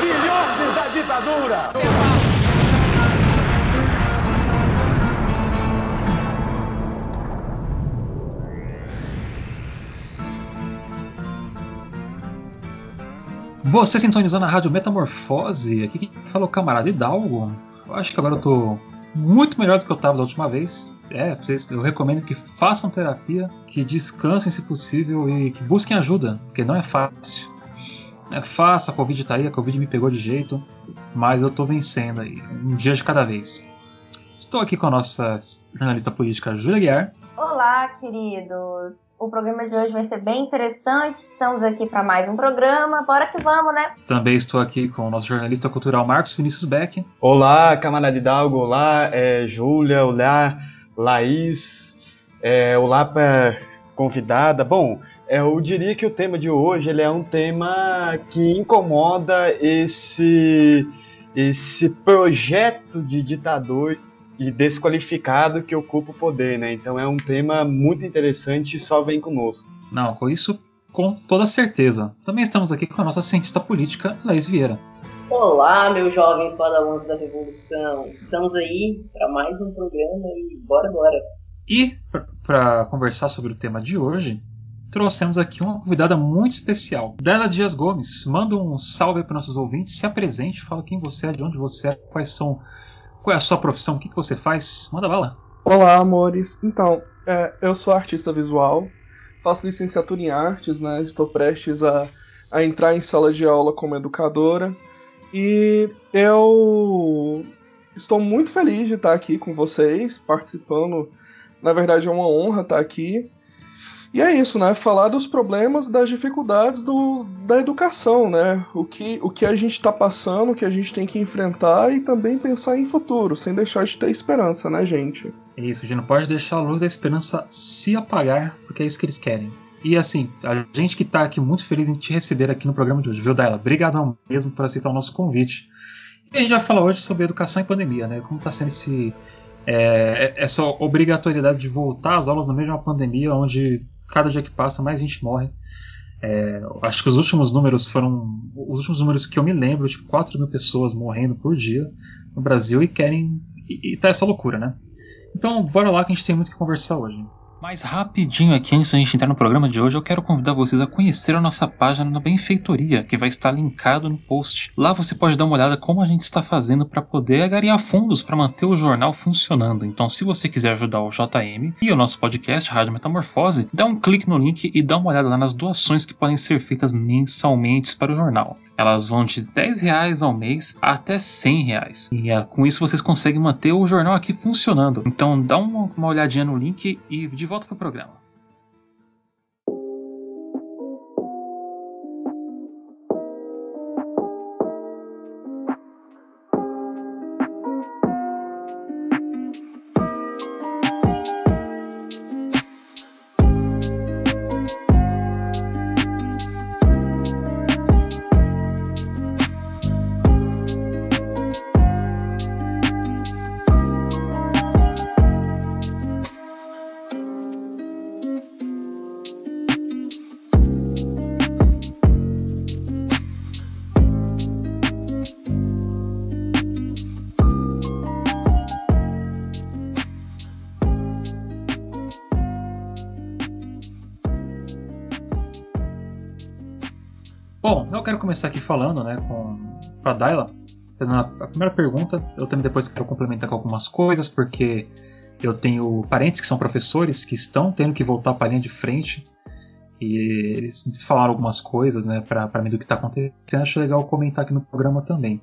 Filhotes da ditadura! Você sintonizou na Rádio Metamorfose. Aqui quem fala é camarada Hidalgo. Eu acho que agora eu tô muito melhor do que eu estava da última vez. É, vocês, eu recomendo que façam terapia, que descansem se possível e que busquem ajuda, porque não é fácil. É fácil, a Covid tá aí, a Covid me pegou de jeito, mas eu tô vencendo aí, um dia de cada vez. Estou aqui com a nossa jornalista política Júlia Guiar. Olá, queridos! O programa de hoje vai ser bem interessante. Estamos aqui para mais um programa. Bora que vamos, né? Também estou aqui com o nosso jornalista cultural Marcos Vinícius Beck. Olá, camarada Hidalgo. Olá, é, Júlia. Olá, Laís. É, olá para convidada. Bom, é, eu diria que o tema de hoje ele é um tema que incomoda esse esse projeto de ditador e desqualificado que ocupa o poder, né? Então é um tema muito interessante e só vem conosco. Não, com isso com toda certeza. Também estamos aqui com a nossa cientista política, Laís Vieira. Olá, meus jovens padawans da Revolução. Estamos aí para mais um programa e bora, bora. E para conversar sobre o tema de hoje, trouxemos aqui uma convidada muito especial. Dela Dias Gomes. Manda um salve para nossos ouvintes, se apresente, fala quem você é, de onde você é, quais são qual é a sua profissão? O que, que você faz? Manda bala. Olá, amores. Então, é, eu sou artista visual, faço licenciatura em artes, né? Estou prestes a, a entrar em sala de aula como educadora. E eu estou muito feliz de estar aqui com vocês, participando. Na verdade, é uma honra estar aqui. E é isso, né? Falar dos problemas, das dificuldades do, da educação, né? O que, o que a gente está passando, o que a gente tem que enfrentar e também pensar em futuro, sem deixar de ter esperança, né, gente? É isso, a gente não pode deixar a luz da esperança se apagar, porque é isso que eles querem. E assim, a gente que está aqui muito feliz em te receber aqui no programa de hoje, viu, Daila? Obrigadão mesmo por aceitar o nosso convite. E a gente vai falar hoje sobre educação e pandemia, né? Como está sendo esse, é, essa obrigatoriedade de voltar às aulas no meio de uma pandemia, onde cada dia que passa mais gente morre. É, acho que os últimos números foram. Os últimos números que eu me lembro, tipo, 4 mil pessoas morrendo por dia no Brasil e querem. E, e tá essa loucura, né? Então, bora lá que a gente tem muito que conversar hoje. Mas rapidinho aqui, antes da gente entrar no programa de hoje, eu quero convidar vocês a conhecer a nossa página na Benfeitoria, que vai estar linkado no post. Lá você pode dar uma olhada como a gente está fazendo para poder agariar fundos para manter o jornal funcionando. Então, se você quiser ajudar o JM e o nosso podcast Rádio Metamorfose, dá um clique no link e dá uma olhada lá nas doações que podem ser feitas mensalmente para o jornal. Elas vão de 10 reais ao mês até 100 reais. E é, com isso vocês conseguem manter o jornal aqui funcionando. Então dá uma, uma olhadinha no link e de volta pro programa. Começar aqui falando né, com, com a Daila. A primeira pergunta, eu também depois quero complementar com algumas coisas, porque eu tenho parentes que são professores que estão tendo que voltar para a linha de frente e eles falaram algumas coisas né, para mim do que está acontecendo. Acho legal comentar aqui no programa também.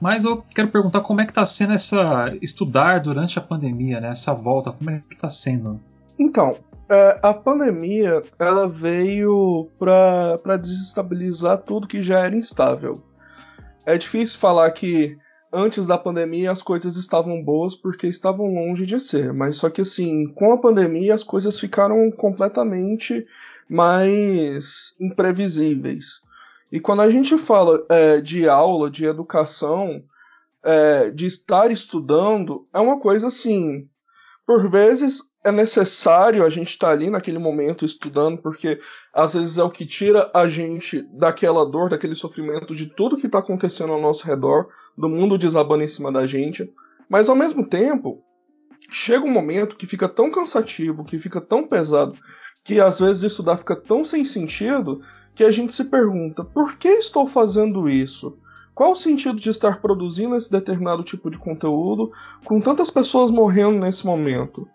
Mas eu quero perguntar como é que está sendo essa estudar durante a pandemia, né, essa volta, como é que está sendo? Então, é, a pandemia ela veio para desestabilizar tudo que já era instável. É difícil falar que antes da pandemia as coisas estavam boas porque estavam longe de ser, mas só que assim, com a pandemia as coisas ficaram completamente mais imprevisíveis. E quando a gente fala é, de aula, de educação, é, de estar estudando, é uma coisa assim por vezes é necessário a gente estar tá ali naquele momento estudando, porque às vezes é o que tira a gente daquela dor, daquele sofrimento, de tudo que está acontecendo ao nosso redor, do mundo desabando em cima da gente. Mas ao mesmo tempo, chega um momento que fica tão cansativo, que fica tão pesado, que às vezes estudar fica tão sem sentido, que a gente se pergunta: por que estou fazendo isso? Qual o sentido de estar produzindo esse determinado tipo de conteúdo com tantas pessoas morrendo nesse momento?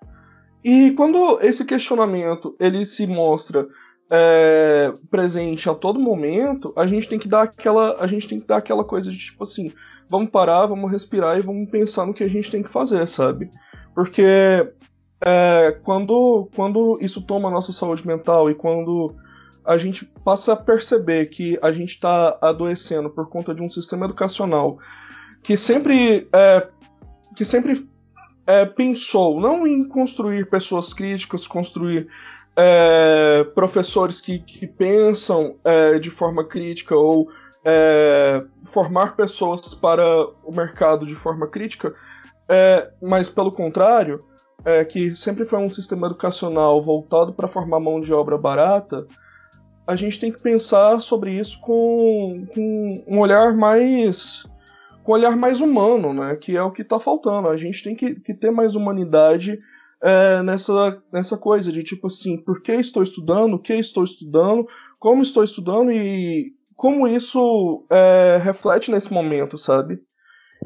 E quando esse questionamento ele se mostra é, presente a todo momento, a gente tem que dar aquela, a gente tem que dar aquela coisa de tipo assim, vamos parar, vamos respirar e vamos pensar no que a gente tem que fazer, sabe? Porque é, quando, quando isso toma a nossa saúde mental e quando a gente passa a perceber que a gente está adoecendo por conta de um sistema educacional que sempre, é, que sempre é, pensou não em construir pessoas críticas, construir é, professores que, que pensam é, de forma crítica ou é, formar pessoas para o mercado de forma crítica, é, mas pelo contrário, que sempre foi um sistema educacional voltado para formar mão de obra barata, a gente tem que pensar sobre isso com, com um olhar mais com um olhar mais humano, né? Que é o que está faltando. A gente tem que, que ter mais humanidade é, nessa, nessa coisa de tipo assim, por que estou estudando, o que estou estudando, como estou estudando e como isso é, reflete nesse momento, sabe?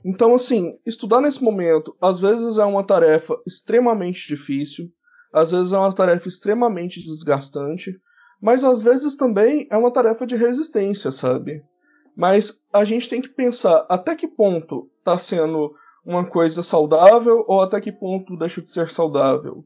Então, assim, estudar nesse momento às vezes é uma tarefa extremamente difícil, às vezes é uma tarefa extremamente desgastante, mas às vezes também é uma tarefa de resistência, sabe? Mas a gente tem que pensar até que ponto está sendo uma coisa saudável ou até que ponto deixa de ser saudável.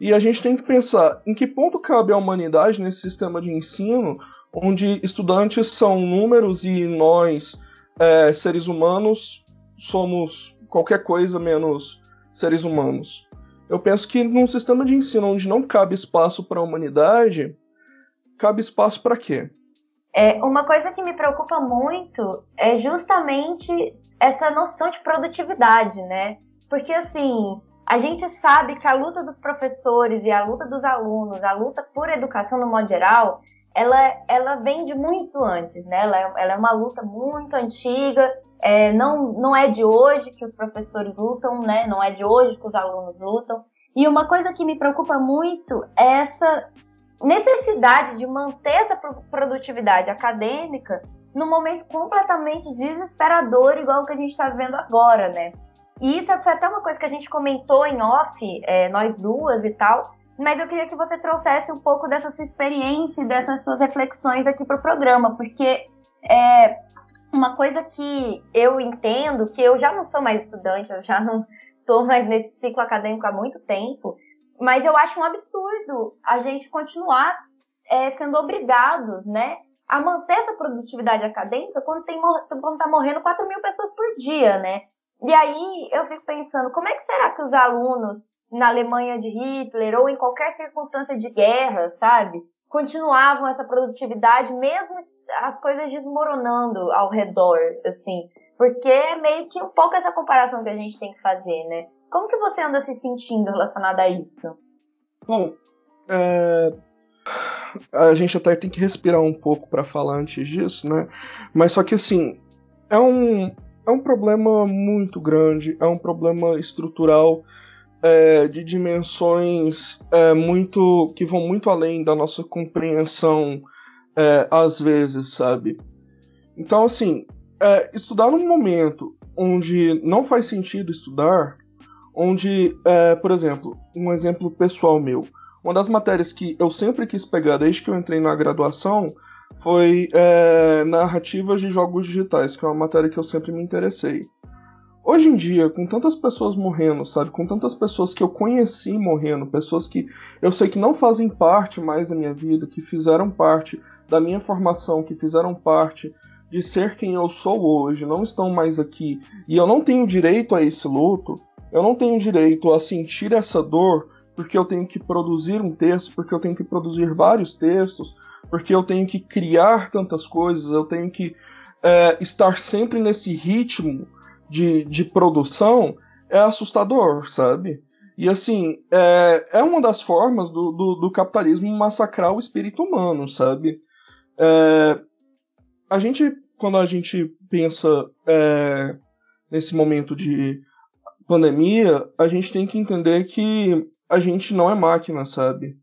E a gente tem que pensar em que ponto cabe a humanidade nesse sistema de ensino onde estudantes são números e nós, é, seres humanos, somos qualquer coisa menos seres humanos. Eu penso que num sistema de ensino onde não cabe espaço para a humanidade, cabe espaço para quê? É, uma coisa que me preocupa muito é justamente essa noção de produtividade, né? Porque assim, a gente sabe que a luta dos professores e a luta dos alunos, a luta por educação no modo geral, ela, ela vem de muito antes, né? Ela é, ela é uma luta muito antiga, é, não, não é de hoje que os professores lutam, né? Não é de hoje que os alunos lutam. E uma coisa que me preocupa muito é essa necessidade de manter essa produtividade acadêmica num momento completamente desesperador, igual o que a gente está vendo agora, né? E isso foi até uma coisa que a gente comentou em off, é, nós duas e tal, mas eu queria que você trouxesse um pouco dessa sua experiência e dessas suas reflexões aqui para o programa, porque é uma coisa que eu entendo, que eu já não sou mais estudante, eu já não estou mais nesse ciclo acadêmico há muito tempo, mas eu acho um absurdo a gente continuar é, sendo obrigados, né, a manter essa produtividade acadêmica quando tem quando tá morrendo 4 mil pessoas por dia, né? E aí eu fico pensando, como é que será que os alunos na Alemanha de Hitler ou em qualquer circunstância de guerra, sabe, continuavam essa produtividade mesmo as coisas desmoronando ao redor, assim? Porque é meio que um pouco essa comparação que a gente tem que fazer, né? Como que você anda se sentindo relacionado a isso? Bom, é... a gente até tem que respirar um pouco para falar antes disso, né? Mas só que assim, é um, é um problema muito grande, é um problema estrutural é, de dimensões é, muito que vão muito além da nossa compreensão é, às vezes, sabe? Então, assim, é, estudar num momento onde não faz sentido estudar onde, é, por exemplo, um exemplo pessoal meu, uma das matérias que eu sempre quis pegar desde que eu entrei na graduação foi é, narrativas de jogos digitais, que é uma matéria que eu sempre me interessei. Hoje em dia, com tantas pessoas morrendo, sabe, com tantas pessoas que eu conheci morrendo, pessoas que eu sei que não fazem parte mais da minha vida, que fizeram parte da minha formação, que fizeram parte de ser quem eu sou hoje, não estão mais aqui, e eu não tenho direito a esse luto, eu não tenho direito a sentir essa dor porque eu tenho que produzir um texto, porque eu tenho que produzir vários textos, porque eu tenho que criar tantas coisas, eu tenho que é, estar sempre nesse ritmo de, de produção, é assustador, sabe? E assim, é, é uma das formas do, do, do capitalismo massacrar o espírito humano, sabe? É, a gente, quando a gente pensa é, nesse momento de pandemia, a gente tem que entender que a gente não é máquina, sabe?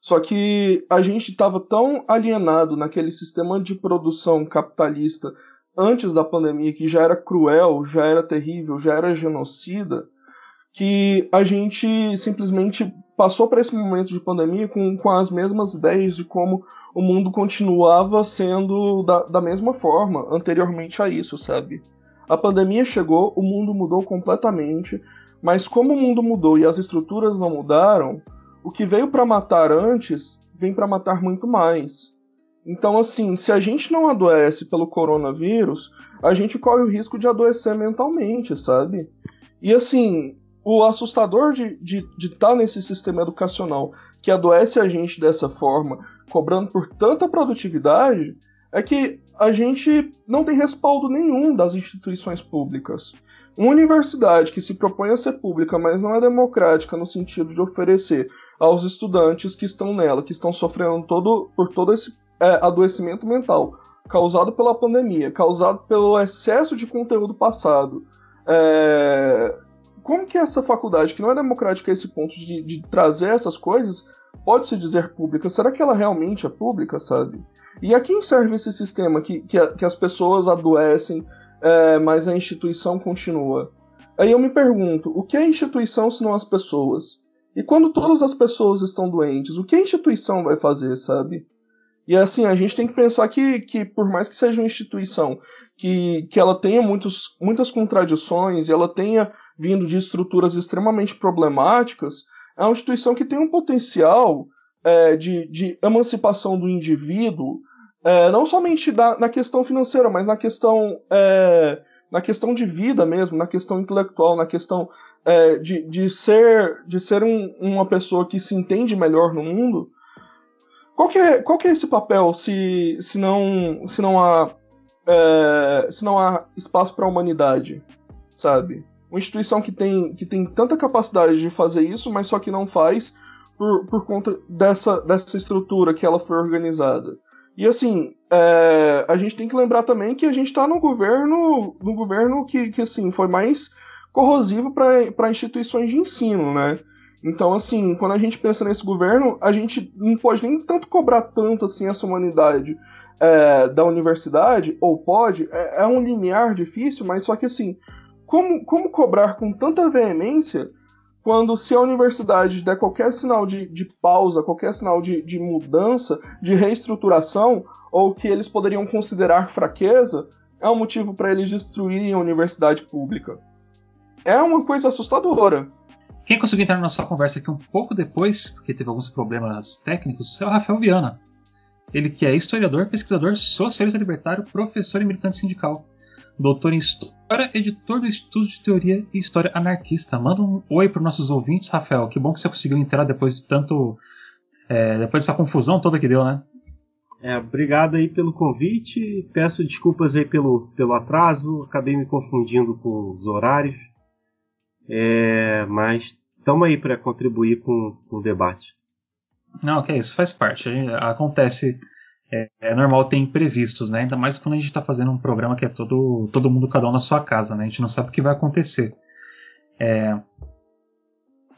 Só que a gente estava tão alienado naquele sistema de produção capitalista antes da pandemia que já era cruel, já era terrível, já era genocida, que a gente simplesmente passou para esse momento de pandemia com, com as mesmas ideias de como o mundo continuava sendo da, da mesma forma anteriormente a isso, sabe? A pandemia chegou, o mundo mudou completamente, mas como o mundo mudou e as estruturas não mudaram, o que veio para matar antes vem para matar muito mais. Então, assim, se a gente não adoece pelo coronavírus, a gente corre o risco de adoecer mentalmente, sabe? E assim, o assustador de estar de, de tá nesse sistema educacional que adoece a gente dessa forma, cobrando por tanta produtividade, é que a gente não tem respaldo nenhum das instituições públicas. Uma universidade que se propõe a ser pública, mas não é democrática no sentido de oferecer aos estudantes que estão nela, que estão sofrendo todo, por todo esse é, adoecimento mental causado pela pandemia, causado pelo excesso de conteúdo passado. É... Como que essa faculdade, que não é democrática a esse ponto de, de trazer essas coisas, pode se dizer pública? Será que ela realmente é pública, sabe? E a quem serve esse sistema que, que, que as pessoas adoecem, é, mas a instituição continua? Aí eu me pergunto, o que é instituição se não as pessoas? E quando todas as pessoas estão doentes, o que a instituição vai fazer, sabe? E assim, a gente tem que pensar que, que por mais que seja uma instituição que, que ela tenha muitos, muitas contradições e ela tenha vindo de estruturas extremamente problemáticas, é uma instituição que tem um potencial é, de, de emancipação do indivíduo, é, não somente da, na questão financeira, mas na questão, é, na questão de vida mesmo, na questão intelectual, na questão é, de, de ser, de ser um, uma pessoa que se entende melhor no mundo, qual que é, qual que é esse papel se, se, não, se, não há, é, se não há espaço para a humanidade, sabe? Uma instituição que tem, que tem tanta capacidade de fazer isso, mas só que não faz por, por conta dessa, dessa estrutura que ela foi organizada. E assim, é, a gente tem que lembrar também que a gente está no governo, no governo que, que assim, foi mais corrosivo para instituições de ensino, né? Então, assim, quando a gente pensa nesse governo, a gente não pode nem tanto cobrar tanto assim essa humanidade é, da universidade, ou pode, é, é, um limiar difícil, mas só que assim, como, como cobrar com tanta veemência quando se a universidade der qualquer sinal de, de pausa, qualquer sinal de, de mudança, de reestruturação, ou que eles poderiam considerar fraqueza, é um motivo para eles destruírem a universidade pública é uma coisa assustadora. Quem conseguiu entrar na nossa conversa aqui um pouco depois, porque teve alguns problemas técnicos, é o Rafael Viana. Ele que é historiador, pesquisador, socialista libertário, professor e militante sindical. Doutor em História, editor do Instituto de Teoria e História Anarquista. Manda um oi para os nossos ouvintes, Rafael. Que bom que você conseguiu entrar depois de tanto. É, depois dessa confusão toda que deu, né? É, obrigado aí pelo convite. Peço desculpas aí pelo, pelo atraso. Acabei me confundindo com os horários. É, mas estamos aí para contribuir com, com, o debate. Não, ok, isso faz parte. Acontece. É, é, normal ter imprevistos, né? Ainda mais quando a gente está fazendo um programa que é todo, todo mundo, cada um na sua casa, né? A gente não sabe o que vai acontecer. É,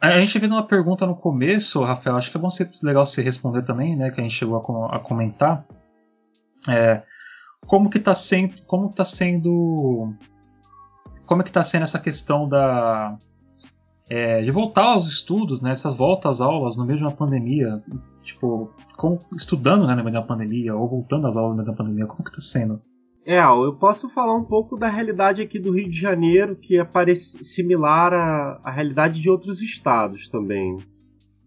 a gente fez uma pergunta no começo, Rafael, acho que é bom ser, legal você responder também, né? Que a gente chegou a, a comentar. É, como que está sendo, como tá sendo como é que está sendo essa questão da é, de voltar aos estudos, né, essas voltas às aulas no meio de uma pandemia, tipo, como, estudando né, da pandemia ou voltando às aulas da pandemia, como que está sendo? É, eu posso falar um pouco da realidade aqui do Rio de Janeiro, que é similar à, à realidade de outros estados também.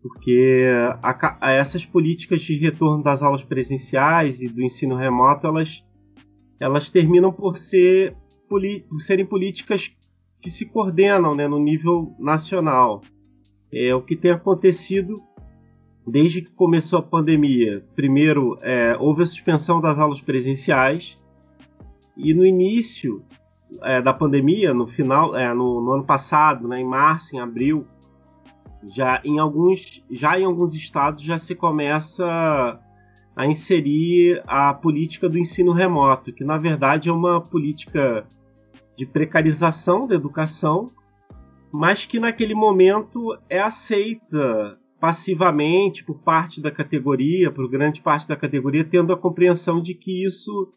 Porque a, a essas políticas de retorno das aulas presenciais e do ensino remoto, elas, elas terminam por ser por serem políticas que se coordenam né, no nível nacional. É o que tem acontecido desde que começou a pandemia. Primeiro, é, houve a suspensão das aulas presenciais e no início é, da pandemia, no final, é, no, no, ano passado, né, em março, em abril, Já em alguns, já em alguns estados já se começa a inserir a política do ensino remoto, que na verdade é uma política de precarização da educação, mas que naquele momento é aceita passivamente por parte da categoria, por grande parte da categoria, tendo a compreensão de que isso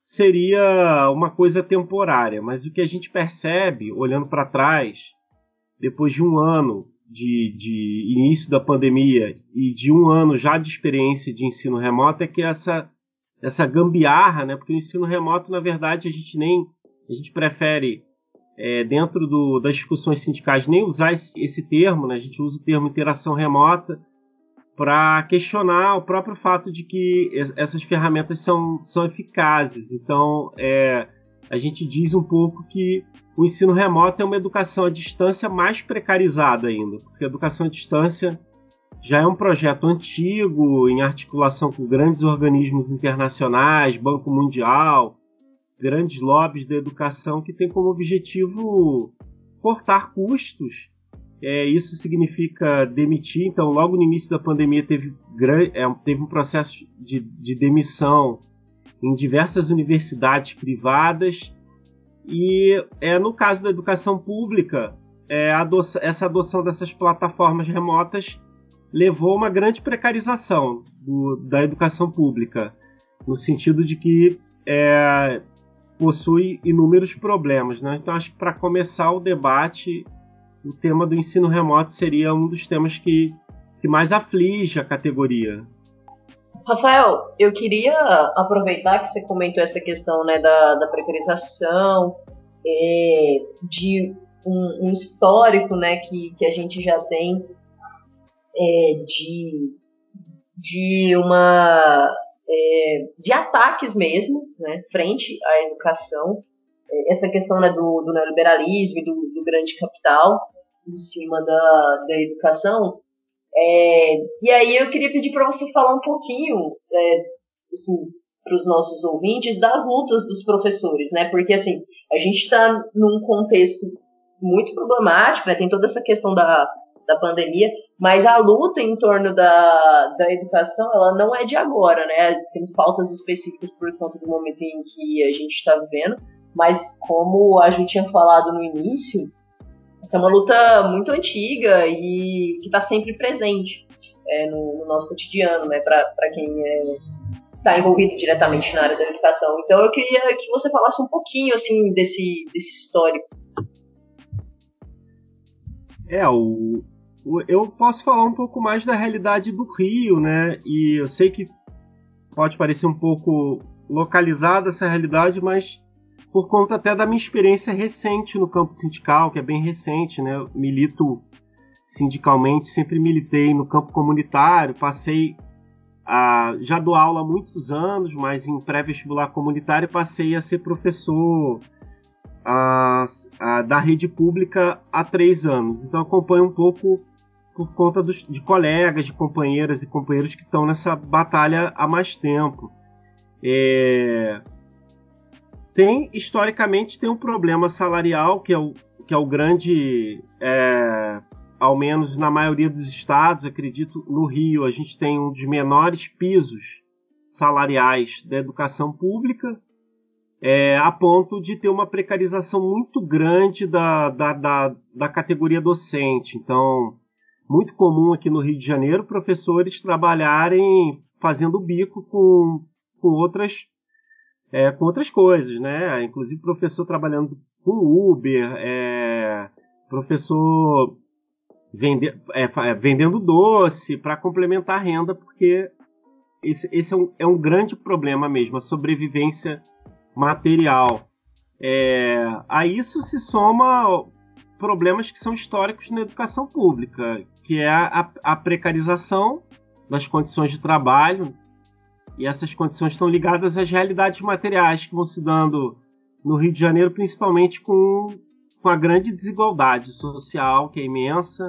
seria uma coisa temporária. Mas o que a gente percebe, olhando para trás, depois de um ano de, de, início da pandemia e de um ano já de experiência de ensino remoto, é que essa, essa gambiarra, né? porque o ensino remoto, na verdade, a gente nem. A gente prefere é, dentro do, das discussões sindicais nem usar esse, esse, termo, né? a gente usa o termo interação remota para questionar o próprio fato de que essas ferramentas são, são eficazes. Então, é, a gente diz um pouco que o ensino remoto é uma educação à distância mais precarizada ainda, porque a educação à distância já é um projeto antigo, em articulação com grandes organismos internacionais, Banco Mundial, grandes lobbies da educação que tem como objetivo cortar custos. É, isso significa demitir. Então, logo no início da pandemia, teve, é, teve um processo de, de demissão em diversas universidades privadas. E é, no caso da educação pública, é, essa adoção dessas plataformas remotas levou a uma grande precarização do, da educação pública, no sentido de que é, possui inúmeros problemas. Né? Então, acho que para começar o debate, o tema do ensino remoto seria um dos temas que, que mais aflige a categoria. Rafael, eu queria aproveitar que você comentou essa questão né, da, da precarização, é, de um, um, histórico né, que, que a gente já tem é, de, de uma é, de ataques mesmo, né, frente à educação, é, essa questão né, do, do neoliberalismo e do, do, grande capital em cima da, da educação. É, e aí eu queria pedir para você falar um pouquinho, é, assim, para os nossos ouvintes, das lutas dos professores, né? Porque assim, a gente está num contexto muito problemático, né? Tem toda essa questão da, da pandemia, mas a luta em torno da, da educação, ela não é de agora, né? Temos pautas específicas por conta do momento em que a gente está vivendo, mas como a gente tinha falado no início, essa é uma luta muito antiga e que está sempre presente é, no, no, nosso cotidiano, né? Para quem está é, envolvido diretamente na área da educação. Então eu queria que você falasse um pouquinho assim desse, desse histórico. É, o, eu posso falar um pouco mais da realidade do Rio, né? E eu sei que pode parecer um pouco localizada essa realidade, mas por conta até da minha experiência recente no campo sindical, que é bem recente, né? Eu milito sindicalmente, sempre militei no campo comunitário, passei a, já dou aula há muitos anos, mas em pré-vestibular comunitário passei a ser professor a, a, da rede pública há três anos. Então acompanho um pouco por conta dos, de colegas, de companheiras e companheiros que estão nessa batalha há mais tempo. É... Tem, historicamente, tem um problema salarial, que é o, que é o grande, é, ao menos na maioria dos estados, acredito, no Rio, a gente tem um dos menores pisos salariais da educação pública, é, a ponto de ter uma precarização muito grande da, da, da, da categoria docente. Então, muito comum aqui no Rio de Janeiro professores trabalharem fazendo bico com, com outras é, com outras coisas, né? Inclusive professor trabalhando com Uber, é, professor vende, é, é vendendo doce para complementar a renda, porque esse, esse é, um, é um grande problema mesmo, a sobrevivência material. É, a isso se soma problemas que são históricos na educação pública, que é a, a precarização das condições de trabalho, e essas condições estão ligadas às realidades materiais que vão se dando no Rio de Janeiro, principalmente com, com a grande desigualdade social, que é imensa,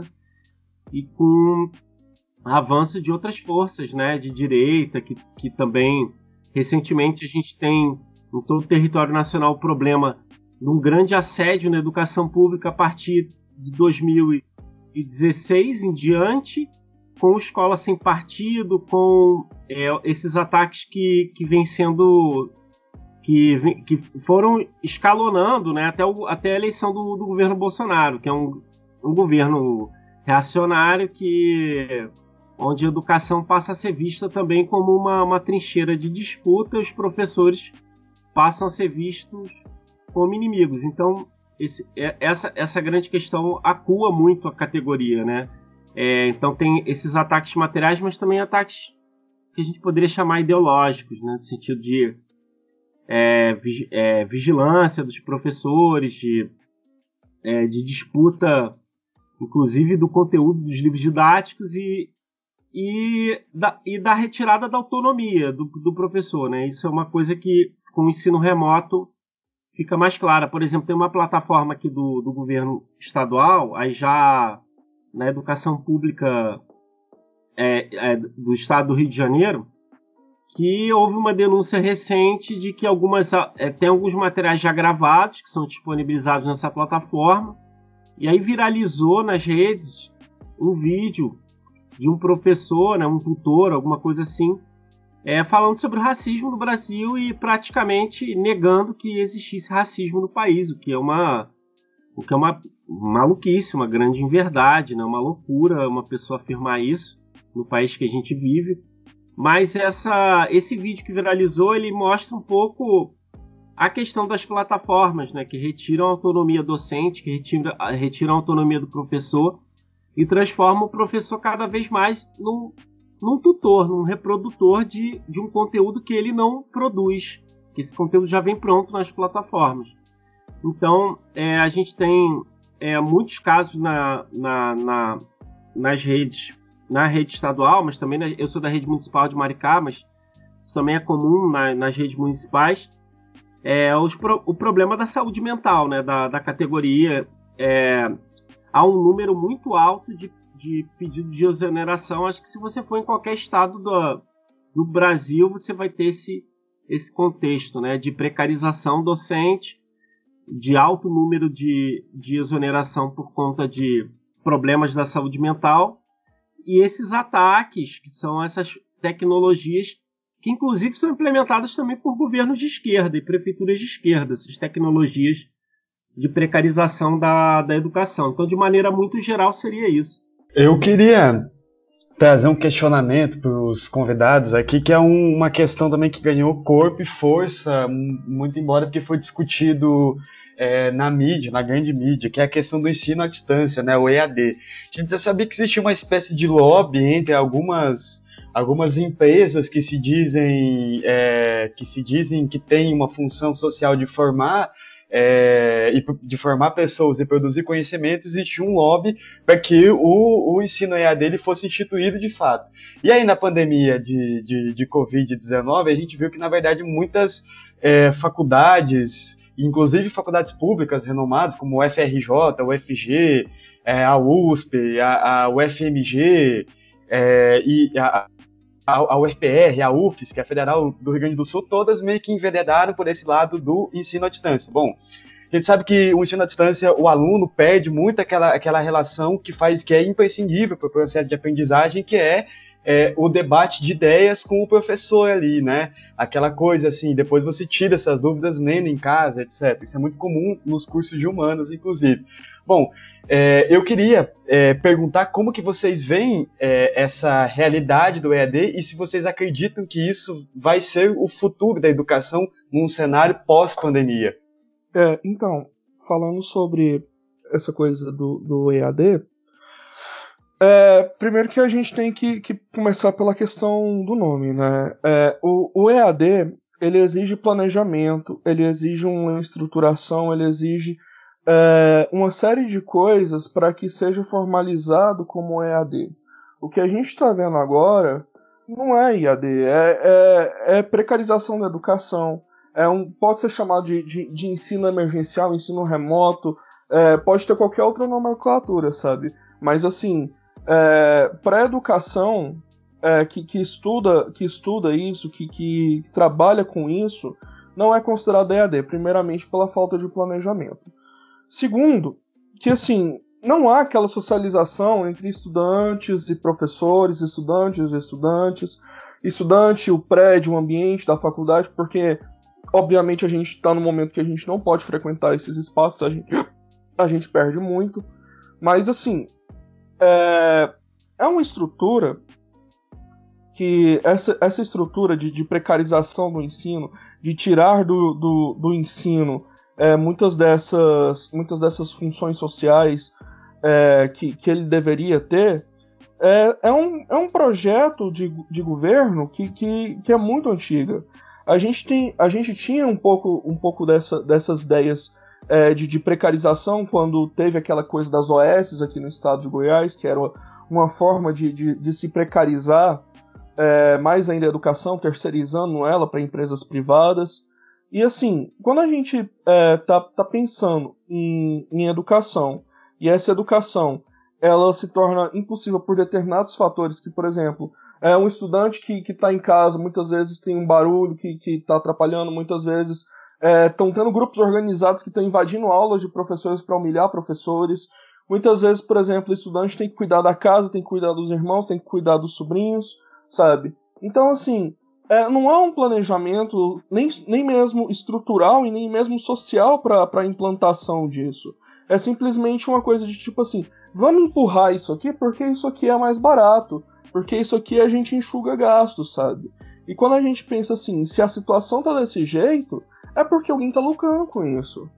e com avanço de outras forças né, de direita, que, que também recentemente a gente tem em todo o território nacional o problema de um grande assédio na educação pública a partir de 2000 2016 em diante, com escola sem partido, com é, esses ataques que, que vêm sendo. Que, que foram escalonando né, até, o, até a eleição do, do governo Bolsonaro, que é um, um governo reacionário que onde a educação passa a ser vista também como uma, uma trincheira de disputa, os professores passam a ser vistos como inimigos. Então, esse, é, essa, essa grande questão acua muito a categoria, né? É, então tem esses ataques materiais, mas também ataques que a gente poderia chamar ideológicos, né? no sentido de é, é, vigilância dos professores, de, é, de disputa, inclusive do conteúdo dos livros didáticos e, e, da, e da retirada da autonomia do, do professor. Né? Isso é uma coisa que com o ensino remoto fica mais clara. Por exemplo, tem uma plataforma aqui do, do governo estadual, aí já na educação pública é, é, do estado do Rio de Janeiro, que houve uma denúncia recente de que algumas é, tem alguns materiais já gravados que são disponibilizados nessa plataforma e aí viralizou nas redes um vídeo de um professor, né, um tutor, alguma coisa assim, é, falando sobre o racismo no Brasil e praticamente negando que existisse racismo no país, o que é uma, o que é uma maluquice, uma grande inverdade, né, uma loucura uma pessoa afirmar isso no país que a gente vive. Mas essa, esse vídeo que viralizou, ele mostra um pouco a questão das plataformas, né, que retiram a autonomia docente, que retiram, retiram a autonomia do professor e transforma o professor cada vez mais num, num tutor, num reprodutor de, de um conteúdo que ele não produz, que esse conteúdo já vem pronto nas plataformas. Então, é, a gente tem é, muitos casos na, na, na, nas redes, na rede estadual, mas também na, eu sou da rede municipal de Maricá, mas isso também é comum na, nas redes municipais, é os, o problema da saúde mental, né, da, da categoria. É, há um número muito alto de, de pedidos de exoneração. Acho que se você for em qualquer estado do, do Brasil, você vai ter esse, esse contexto né, de precarização docente, de alto número de, de exoneração por conta de problemas da saúde mental e esses ataques, que são essas tecnologias que inclusive são implementadas também por governos de esquerda e prefeituras de esquerda, essas tecnologias de precarização da, da educação. Então, de maneira muito geral, seria isso. Eu queria trazer um questionamento para os convidados aqui, que é um, uma questão também que ganhou corpo e força, muito embora porque foi discutido é, na mídia, na grande mídia, que é a questão do ensino à distância, né, o EAD. A gente já sabia que existia uma espécie de lobby entre algumas algumas empresas que se dizem é, que se dizem que têm uma função social de formar é, de formar pessoas e produzir conhecimento, existia um lobby para que o, o ensino EAD dele fosse instituído de fato. E aí, na pandemia de, de, de Covid-19, a gente viu que, na verdade, muitas é, faculdades, inclusive faculdades públicas renomadas, como o FRJ, o UFG, é, a USP, a, a UFMG é, e a, a, UFPR, a UFES, que é a Federal do Rio Grande do Sul, todas meio que enveredaram por esse lado do ensino à distância. Bom, a gente sabe que o ensino à distância, o aluno perde muito aquela, aquela relação que faz que é imprescindível para o processo de aprendizagem, que é, é, o debate de ideias com o professor ali, né? Aquela coisa assim, depois você tira essas dúvidas lendo em casa, etc. Isso é muito comum nos cursos de humanas, inclusive. Bom, é, eu queria é, perguntar como que vocês veem é, essa realidade do EAD e se vocês acreditam que isso vai ser o futuro da educação num cenário pós-pandemia. É, então, falando sobre essa coisa do, do EAD, é, primeiro que a gente tem que, que, começar pela questão do nome, né? É, o, o EAD ele exige planejamento, ele exige uma estruturação, ele exige é, uma série de coisas para que seja formalizado como EAD. O que a gente está vendo agora não é IAD, é, é, é, precarização da educação, é um, pode ser chamado de, de, de ensino emergencial, ensino remoto, é, pode ter qualquer outra nomenclatura, sabe? Mas assim, é, para a educação é, que, que, estuda, que estuda isso, que, que trabalha com isso, não é considerado EAD, primeiramente pela falta de planejamento. Segundo, que assim, não há aquela socialização entre estudantes e professores, estudantes e estudantes, estudante, o prédio, o ambiente da faculdade, porque obviamente a gente está no momento que a gente não pode frequentar esses espaços, a gente, a gente perde muito. Mas assim, é, é uma estrutura que essa, essa estrutura de, de precarização do ensino, de tirar do, do, do ensino é, muitas, dessas, muitas dessas funções sociais é, que, que ele deveria ter, é, é, um, é um projeto de, de governo que, que, que é muito antiga. A gente, tem, a gente tinha um pouco, um pouco dessa, dessas ideias é, de, de, precarização quando teve aquela coisa das OS aqui no estado de Goiás, que era uma forma de, de, de se precarizar é, mais ainda a educação, terceirizando ela para empresas privadas. E assim, quando a gente é, tá, tá pensando em, em educação, e essa educação ela se torna impossível por determinados fatores, que, por exemplo, é um estudante que está em casa, muitas vezes tem um barulho que está atrapalhando, muitas vezes estão é, tendo grupos organizados que estão invadindo aulas de professores para humilhar professores. Muitas vezes, por exemplo, estudante tem que cuidar da casa, tem que cuidar dos irmãos, tem que cuidar dos sobrinhos, sabe? Então, assim, é, não há um planejamento nem, nem mesmo estrutural e nem mesmo social para a implantação disso. É simplesmente uma coisa de tipo assim, vamos empurrar isso aqui porque isso aqui é mais barato, porque isso aqui a gente enxuga gastos, sabe? E quando a gente pensa assim, se a situação tá desse jeito, é porque alguém tá lucrando com isso.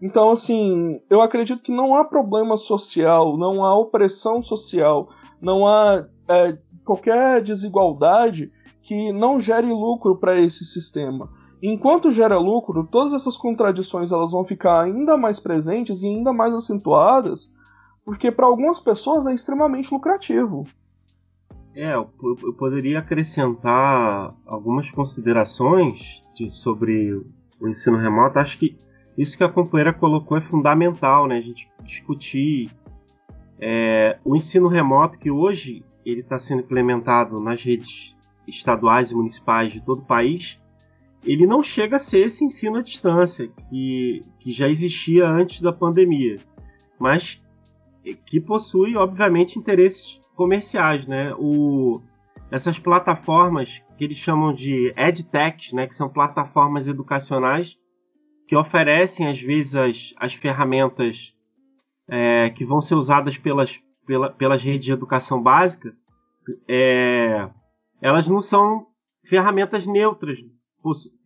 Então, assim, eu acredito que não há problema social, não há opressão social, não há é, qualquer desigualdade que não gere lucro para esse sistema. Enquanto gera lucro, todas essas contradições elas vão ficar ainda mais presentes e ainda mais acentuadas, porque para algumas pessoas é extremamente lucrativo. É, eu, eu poderia acrescentar algumas considerações de, sobre o ensino remoto. Acho que isso que a companheira colocou é fundamental, né? A gente discutir é, o ensino remoto que hoje ele está sendo implementado nas redes estaduais e municipais de todo o país ele não chega a ser esse ensino à distância que, que já existia antes da pandemia, mas que possui, obviamente, interesses comerciais. Né? O, essas plataformas que eles chamam de EdTech, né, que são plataformas educacionais que oferecem, às vezes, as, as ferramentas é, que vão ser usadas pelas, pela, pelas redes de educação básica, é, elas não são ferramentas neutras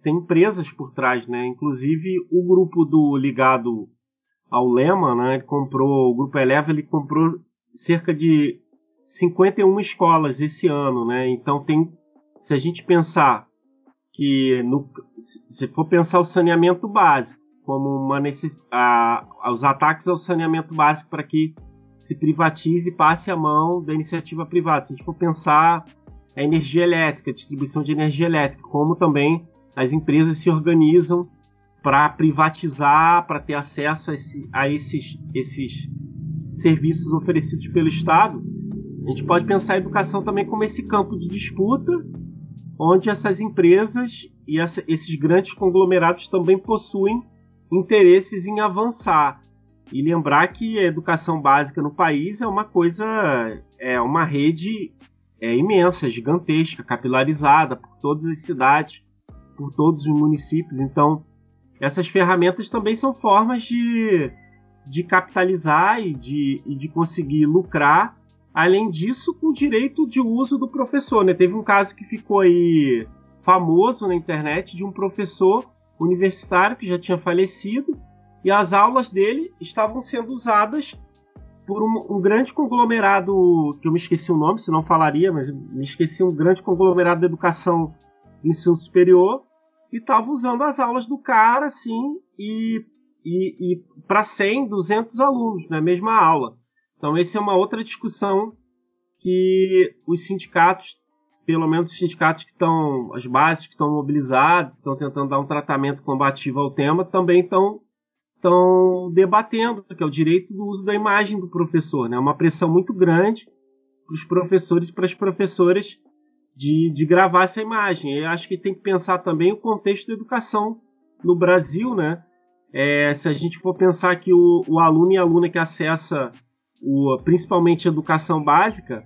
tem empresas por trás, né? Inclusive o grupo do ligado ao Lema, né? Ele comprou, o grupo Eleva, ele comprou cerca de 51 escolas esse ano, né? Então tem, se a gente pensar que no, se for pensar o saneamento básico como uma necess, a, os ataques ao saneamento básico para que se privatize e passe a mão da iniciativa privada. Se a gente for pensar a energia elétrica, a distribuição de energia elétrica, como também as empresas se organizam para privatizar, para ter acesso a, esse, a esses, esses serviços oferecidos pelo Estado. A gente pode pensar a educação também como esse campo de disputa, onde essas empresas e essa, esses grandes conglomerados também possuem interesses em avançar. E lembrar que a educação básica no país é uma coisa, é uma rede é imensa, gigantesca, capilarizada por todas as cidades, por todos os municípios. Então, essas ferramentas também são formas de, de capitalizar e de, e de conseguir lucrar. Além disso, com direito de uso do professor. Né? Teve um caso que ficou aí famoso na internet de um professor universitário que já tinha falecido e as aulas dele estavam sendo usadas por um, um, grande conglomerado, que eu me esqueci o nome, se não falaria, mas me esqueci um grande conglomerado de educação do ensino superior, e estava usando as aulas do cara, assim, e, e, e para 100, 200 alunos na mesma aula. Então, essa é uma outra discussão que os sindicatos, pelo menos os sindicatos que estão, as bases que estão mobilizadas, estão tentando dar um tratamento combativo ao tema, também estão estão debatendo, que é o direito do uso da imagem do professor. Né? Uma pressão muito grande para os professores e para as professoras de, de gravar essa imagem. Eu acho que tem que pensar também o contexto da educação no Brasil, né? É, se a gente for pensar que o, o aluno e aluna que acessa o, principalmente educação básica,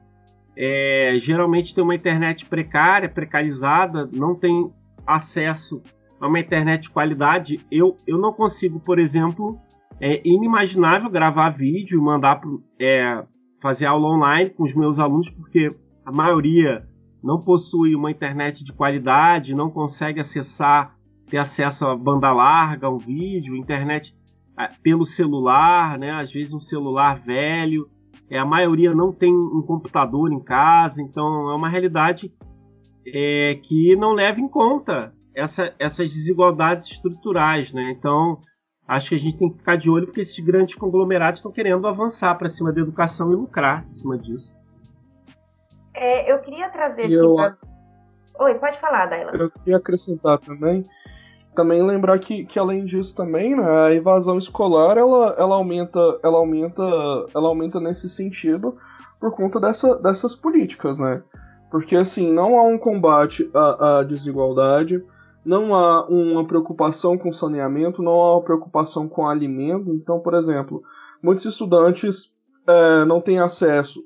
é, geralmente tem uma internet precária, precarizada, não tem acesso a uma internet de qualidade. Eu, eu não consigo, por exemplo, é inimaginável gravar vídeo e mandar é, fazer aula online com os meus alunos, porque a maioria não possui uma internet de qualidade, não consegue acessar, ter acesso a banda larga, um vídeo, internet pelo celular, né? Às vezes um celular velho. É, a maioria não tem um computador em casa, então é uma realidade é, que não leva em conta essa, essas desigualdades estruturais, né? Então acho que a gente tem que ficar de olho porque esses grandes conglomerados estão querendo avançar para cima da educação e lucrar em cima disso. É, eu queria trazer aqui eu... pra... Oi, pode falar, Daila. Eu queria acrescentar também, também lembrar que, que além disso também, né, a evasão escolar ela, ela aumenta, ela aumenta, ela aumenta nesse sentido por conta dessa, dessas políticas, né? Porque assim, não há um combate à, à desigualdade, não há uma preocupação com saneamento, não há uma preocupação com alimento. Então, por exemplo, muitos estudantes é, não têm acesso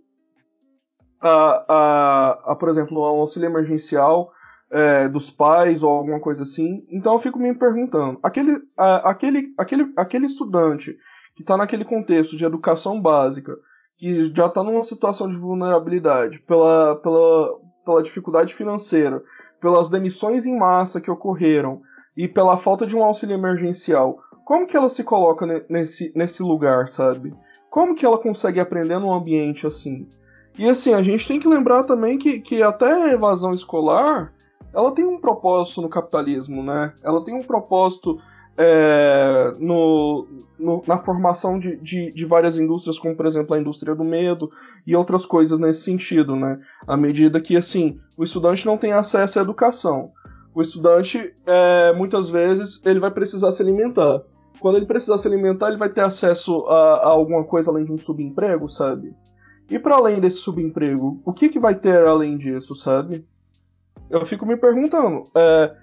a, a, a, por exemplo, a um auxílio emergencial é, dos pais ou alguma coisa assim. Então eu fico me perguntando, aquele, a, aquele, aquele, aquele estudante que está naquele contexto de educação básica, que já está numa situação de vulnerabilidade pela, pela, pela dificuldade financeira, pelas demissões em massa que ocorreram e pela falta de um auxílio emergencial, como que ela se coloca nesse, nesse lugar, sabe? Como que ela consegue aprender num ambiente assim? E assim, a gente tem que lembrar também que, que até a evasão escolar, ela tem um propósito no capitalismo, né? Ela tem um propósito é, no, no, na formação de, de, de, várias indústrias, como por exemplo a indústria do medo e outras coisas nesse sentido, né? À medida que assim o estudante não tem acesso à educação, o estudante é, muitas vezes ele vai precisar se alimentar. Quando ele precisar se alimentar, ele vai ter acesso a, a alguma coisa além de um subemprego, sabe? E para além desse subemprego, o que, que vai ter além disso, sabe? Eu fico me perguntando, é,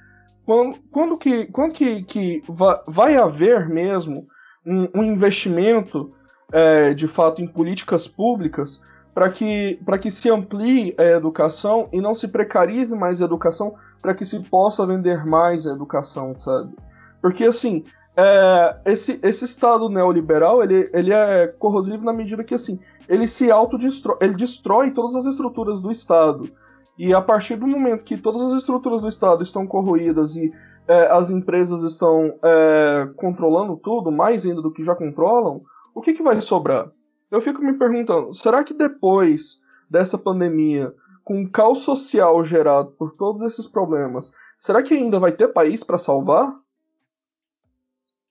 quando, quando, que, quando que, que vai, haver mesmo um, um investimento é, de fato em políticas públicas para que, que se amplie a educação e não se precarize mais a educação para que se possa vender mais a educação, sabe? Porque assim, é, esse, esse Estado neoliberal ele, ele é corrosivo na medida que assim ele se autodestrói, ele destrói todas as estruturas do Estado. E a partir do momento que todas as estruturas do Estado estão corroídas e é, as empresas estão é, controlando tudo, mais ainda do que já controlam, o que, que vai sobrar? Eu fico me perguntando, será que depois dessa pandemia, com o caos social gerado por todos esses problemas, será que ainda vai ter país para salvar?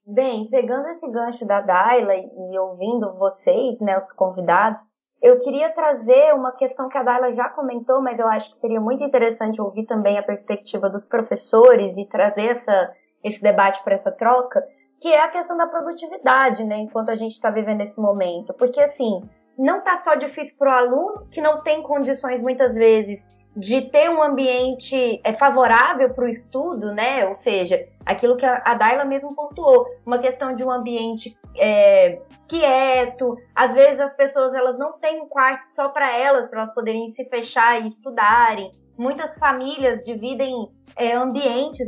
Bem, pegando esse gancho da Daila e ouvindo vocês, né, os convidados, eu queria trazer uma questão que a Daila já comentou, mas eu acho que seria muito interessante ouvir também a perspectiva dos professores e trazer essa, esse debate para essa troca, que é a questão da produtividade, né, enquanto a gente está vivendo esse momento. Porque, assim, não está só difícil para o aluno, que não tem condições, muitas vezes, de ter um ambiente é, favorável para o estudo, né? Ou seja, aquilo que a Daila mesmo pontuou, uma questão de um ambiente é, quieto. Às vezes as pessoas elas não têm um quarto só para elas, para elas poderem se fechar e estudarem. Muitas famílias dividem é, ambientes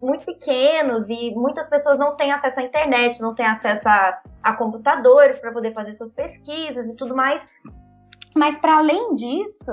muito pequenos e muitas pessoas não têm acesso à internet, não têm acesso a, a computadores para poder fazer suas pesquisas e tudo mais. Mas para além disso,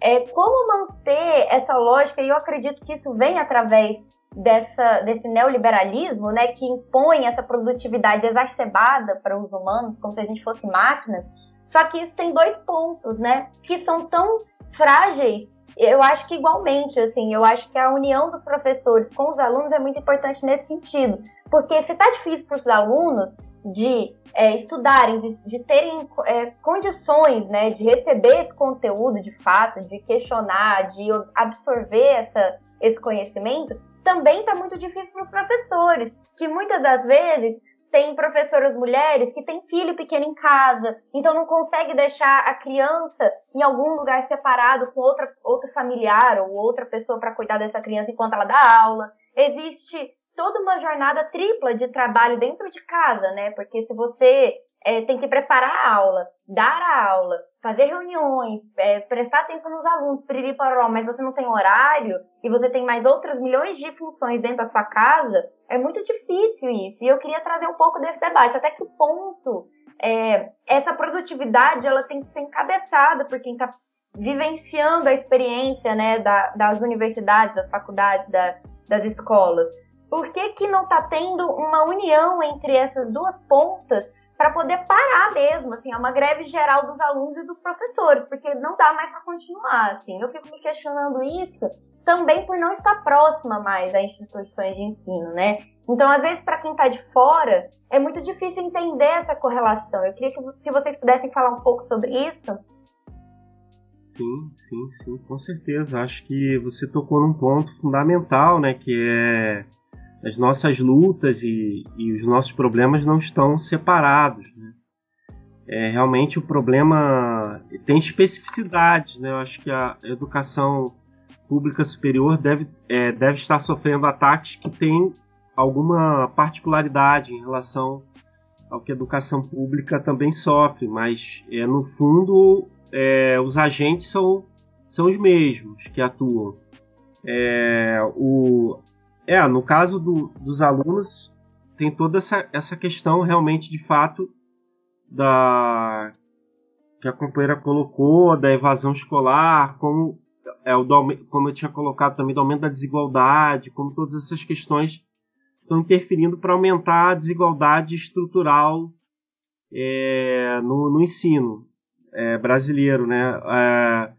é, como manter essa lógica, e eu acredito que isso vem através dessa, desse neoliberalismo, né, que impõe essa produtividade exacerbada para os humanos, como se a gente fosse máquinas. Só que isso tem dois pontos, né, que são tão frágeis. Eu acho que igualmente, assim, eu acho que a união dos professores com os alunos é muito importante nesse sentido, porque se está difícil para os alunos de é, estudarem, de, de terem é, condições né, de receber esse conteúdo de fato, de questionar, de absorver essa, esse conhecimento, também está muito difícil para os professores, que muitas das vezes tem professoras mulheres que têm filho pequeno em casa, então não consegue deixar a criança em algum lugar separado com outra, outro familiar ou outra pessoa para cuidar dessa criança enquanto ela dá aula. Existe toda uma jornada tripla de trabalho dentro de casa, né? Porque se você é, tem que preparar a aula, dar a aula, fazer reuniões, é, prestar atenção nos alunos, piriri paroró, mas você não tem horário e você tem mais outras milhões de funções dentro da sua casa, é muito difícil isso. E eu queria trazer um pouco desse debate. Até que ponto é, essa produtividade ela tem que ser encabeçada por quem está vivenciando a experiência né, da, das universidades, das faculdades, da, das escolas. Por que, que não está tendo uma união entre essas duas pontas para poder parar mesmo, assim, é uma greve geral dos alunos e dos professores, porque não dá mais para continuar, assim. Eu fico me questionando isso também por não estar próxima mais a instituições de ensino, né? Então, às vezes, para quem está de fora, é muito difícil entender essa correlação. Eu queria que se vocês pudessem falar um pouco sobre isso. Sim, sim, sim, com certeza. Acho que você tocou num ponto fundamental, né, que é as nossas lutas e, e os nossos problemas não estão separados. Né? É, realmente o problema tem especificidades. Né? Eu acho que a educação pública superior deve, é, deve estar sofrendo ataques que têm alguma particularidade em relação ao que a educação pública também sofre, mas é, no fundo é, os agentes são, são os mesmos que atuam. É, o, é, no caso do, dos alunos, tem toda essa, essa questão realmente de fato da que a companheira colocou, da evasão escolar, como, é, o do, como eu tinha colocado também, do aumento da desigualdade, como todas essas questões estão interferindo para aumentar a desigualdade estrutural é, no, no, ensino é, brasileiro. Né? É,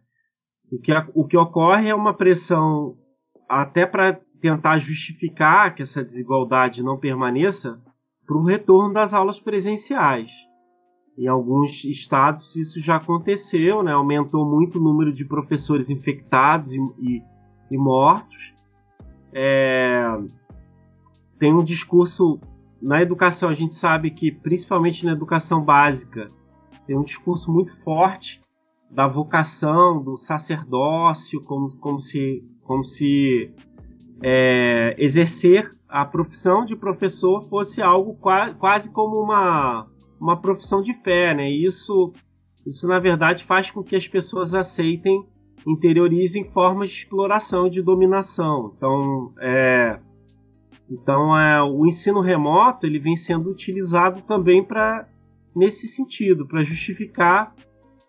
o, que, o que ocorre é uma pressão até para tentar justificar que essa desigualdade não permaneça para o retorno das aulas presenciais. Em alguns estados isso já aconteceu, né? aumentou muito o número de professores infectados e, e, e mortos. É... Tem um discurso na educação, a gente sabe que, principalmente na educação básica, tem um discurso muito forte da vocação, do sacerdócio, como, como se, como se é, exercer a profissão de professor fosse algo qua, quase como uma, uma profissão de fé, né? E isso, isso na verdade faz com que as pessoas aceitem, interiorizem formas de exploração e de dominação. Então, é, então é, o ensino remoto ele vem sendo utilizado também para nesse sentido, para justificar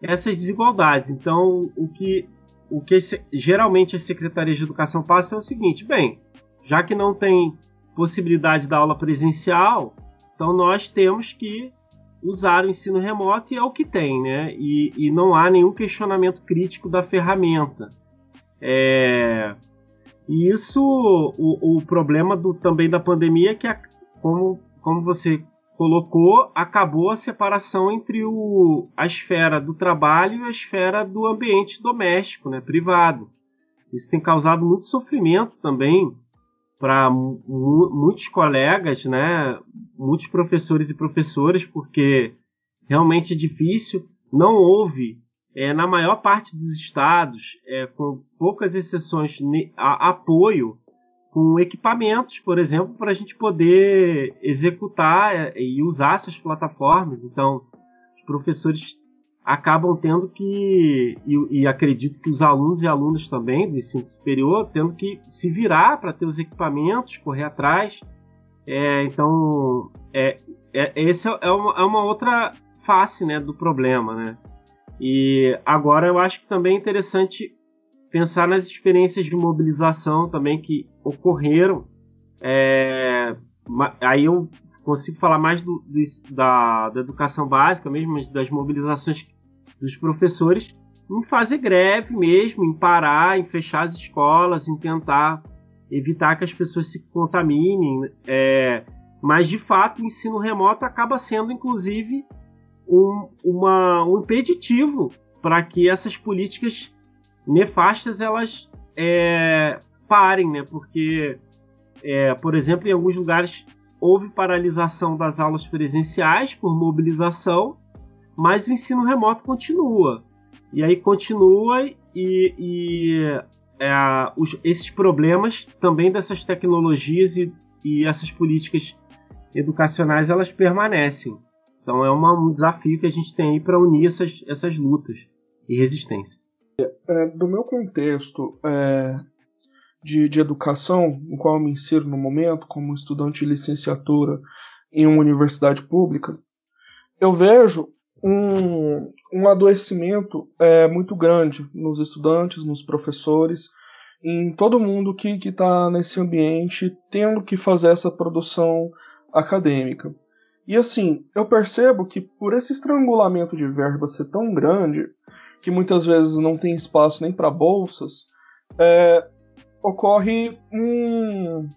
essas desigualdades. Então, o que o que geralmente as secretarias de educação passam é o seguinte: bem, já que não tem possibilidade da aula presencial, então nós temos que usar o ensino remoto e é o que tem, né? E, e não há nenhum questionamento crítico da ferramenta. É, e isso, o, o problema do, também da pandemia é que, como, como você colocou, acabou a separação entre o, a esfera do trabalho e a esfera do ambiente doméstico, né, privado. Isso tem causado muito sofrimento também para muitos colegas, né, muitos professores e professoras, porque realmente é difícil. Não houve, é, na maior parte dos estados, é, com poucas exceções, apoio com equipamentos, por exemplo, para a gente poder executar é, e usar essas plataformas. Então, os professores acabam tendo que, e, e, acredito que os alunos e alunas também do ensino superior, tendo que se virar para ter os equipamentos, correr atrás. É, então, é, é, é uma, é uma, outra face né, do problema. Né? E agora eu acho que também é interessante pensar nas experiências de mobilização também que ocorreram. É, aí eu consigo falar mais do, do, da, da, educação básica mesmo, das mobilizações dos professores em fazer greve mesmo, em parar, em fechar as escolas, em tentar evitar que as pessoas se contaminem. É, mas de fato o ensino remoto acaba sendo inclusive um, uma, um impeditivo para que essas políticas nefastas elas é, parem, né? Porque, é, por exemplo, em alguns lugares houve paralisação das aulas presenciais por mobilização, mas o ensino remoto continua. E aí continua e, e é, os, esses problemas também dessas tecnologias e, e essas políticas educacionais elas permanecem. Então é uma, um desafio que a gente tem aí para unir essas, essas lutas e resistência. É, do meu contexto é, de, de educação, no qual eu me insiro no momento, como estudante de licenciatura em uma universidade pública, eu vejo um, um adoecimento é, muito grande nos estudantes, nos professores, em todo mundo que está nesse ambiente tendo que fazer essa produção acadêmica. E assim, eu percebo que por esse estrangulamento de verba ser tão grande, que muitas vezes não tem espaço nem para bolsas, é, ocorre um.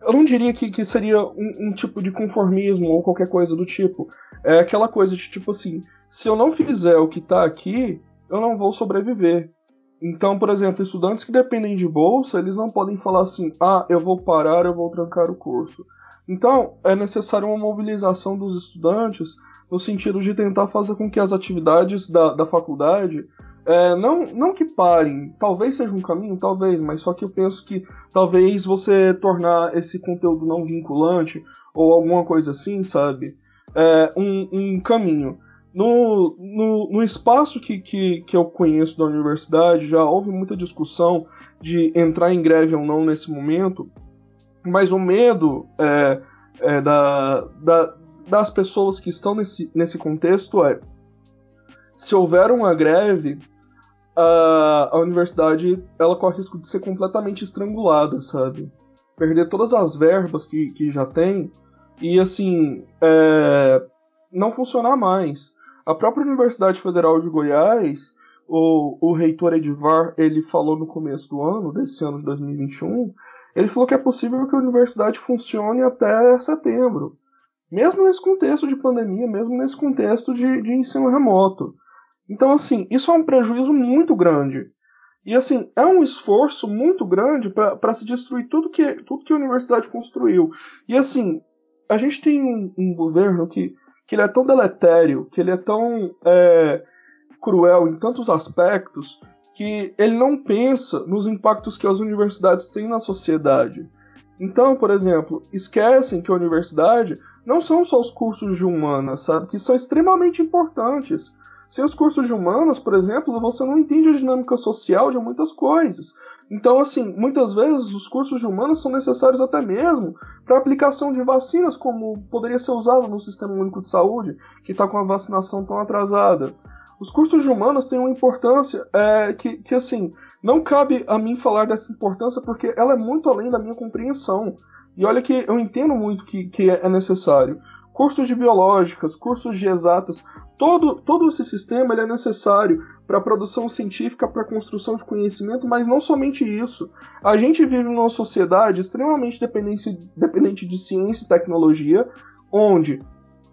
Eu não diria que, que seria um, um, tipo de conformismo ou qualquer coisa do tipo. É aquela coisa de tipo assim: se eu não fizer o que está aqui, eu não vou sobreviver. Então, por exemplo, estudantes que dependem de bolsa, eles não podem falar assim: ah, eu vou parar, eu vou trancar o curso. Então, é necessário uma mobilização dos estudantes no sentido de tentar fazer com que as atividades da, da faculdade é, não, não que parem, talvez seja um caminho, talvez, mas só que eu penso que talvez você tornar esse conteúdo não vinculante ou alguma coisa assim, sabe? É, um, um caminho. No, no, no espaço que, que, que eu conheço da universidade, já houve muita discussão de entrar em greve ou não nesse momento, mas o medo é, é da, da, das pessoas que estão nesse, nesse contexto é: se houver uma greve, a, a universidade ela corre o risco de ser completamente estrangulada, sabe? Perder todas as verbas que, que já tem e, assim, é, não funcionar mais. A própria Universidade Federal de Goiás, o, o reitor Edivar, ele falou no começo do ano, desse ano de 2021, ele falou que é possível que a universidade funcione até setembro. Mesmo nesse contexto de pandemia, mesmo nesse contexto de, de ensino remoto. Então, assim, isso é um prejuízo muito grande. E, assim, é um esforço muito grande para se destruir tudo que, tudo que a universidade construiu. E, assim, a gente tem um, um governo que, que ele é tão deletério, que ele é tão é, cruel em tantos aspectos, que ele não pensa nos impactos que as universidades têm na sociedade. Então, por exemplo, esquecem que a universidade não são só os cursos de humanas, sabe? Que são extremamente importantes. Sem os cursos de humanas, por exemplo, você não entende a dinâmica social de muitas coisas. Então, assim, muitas vezes os cursos de humanas são necessários até mesmo para aplicação de vacinas, como poderia ser usado no Sistema Único de Saúde, que está com a vacinação tão atrasada. Os cursos de humanas têm uma importância é, que, que, assim, não cabe a mim falar dessa importância porque ela é muito além da minha compreensão. E olha que eu entendo muito que, que é necessário. Cursos de biológicas, cursos de exatas, todo, todo esse sistema ele é necessário para a produção científica, para a construção de conhecimento, mas não somente isso. A gente vive numa sociedade extremamente dependente, dependente de ciência e tecnologia, onde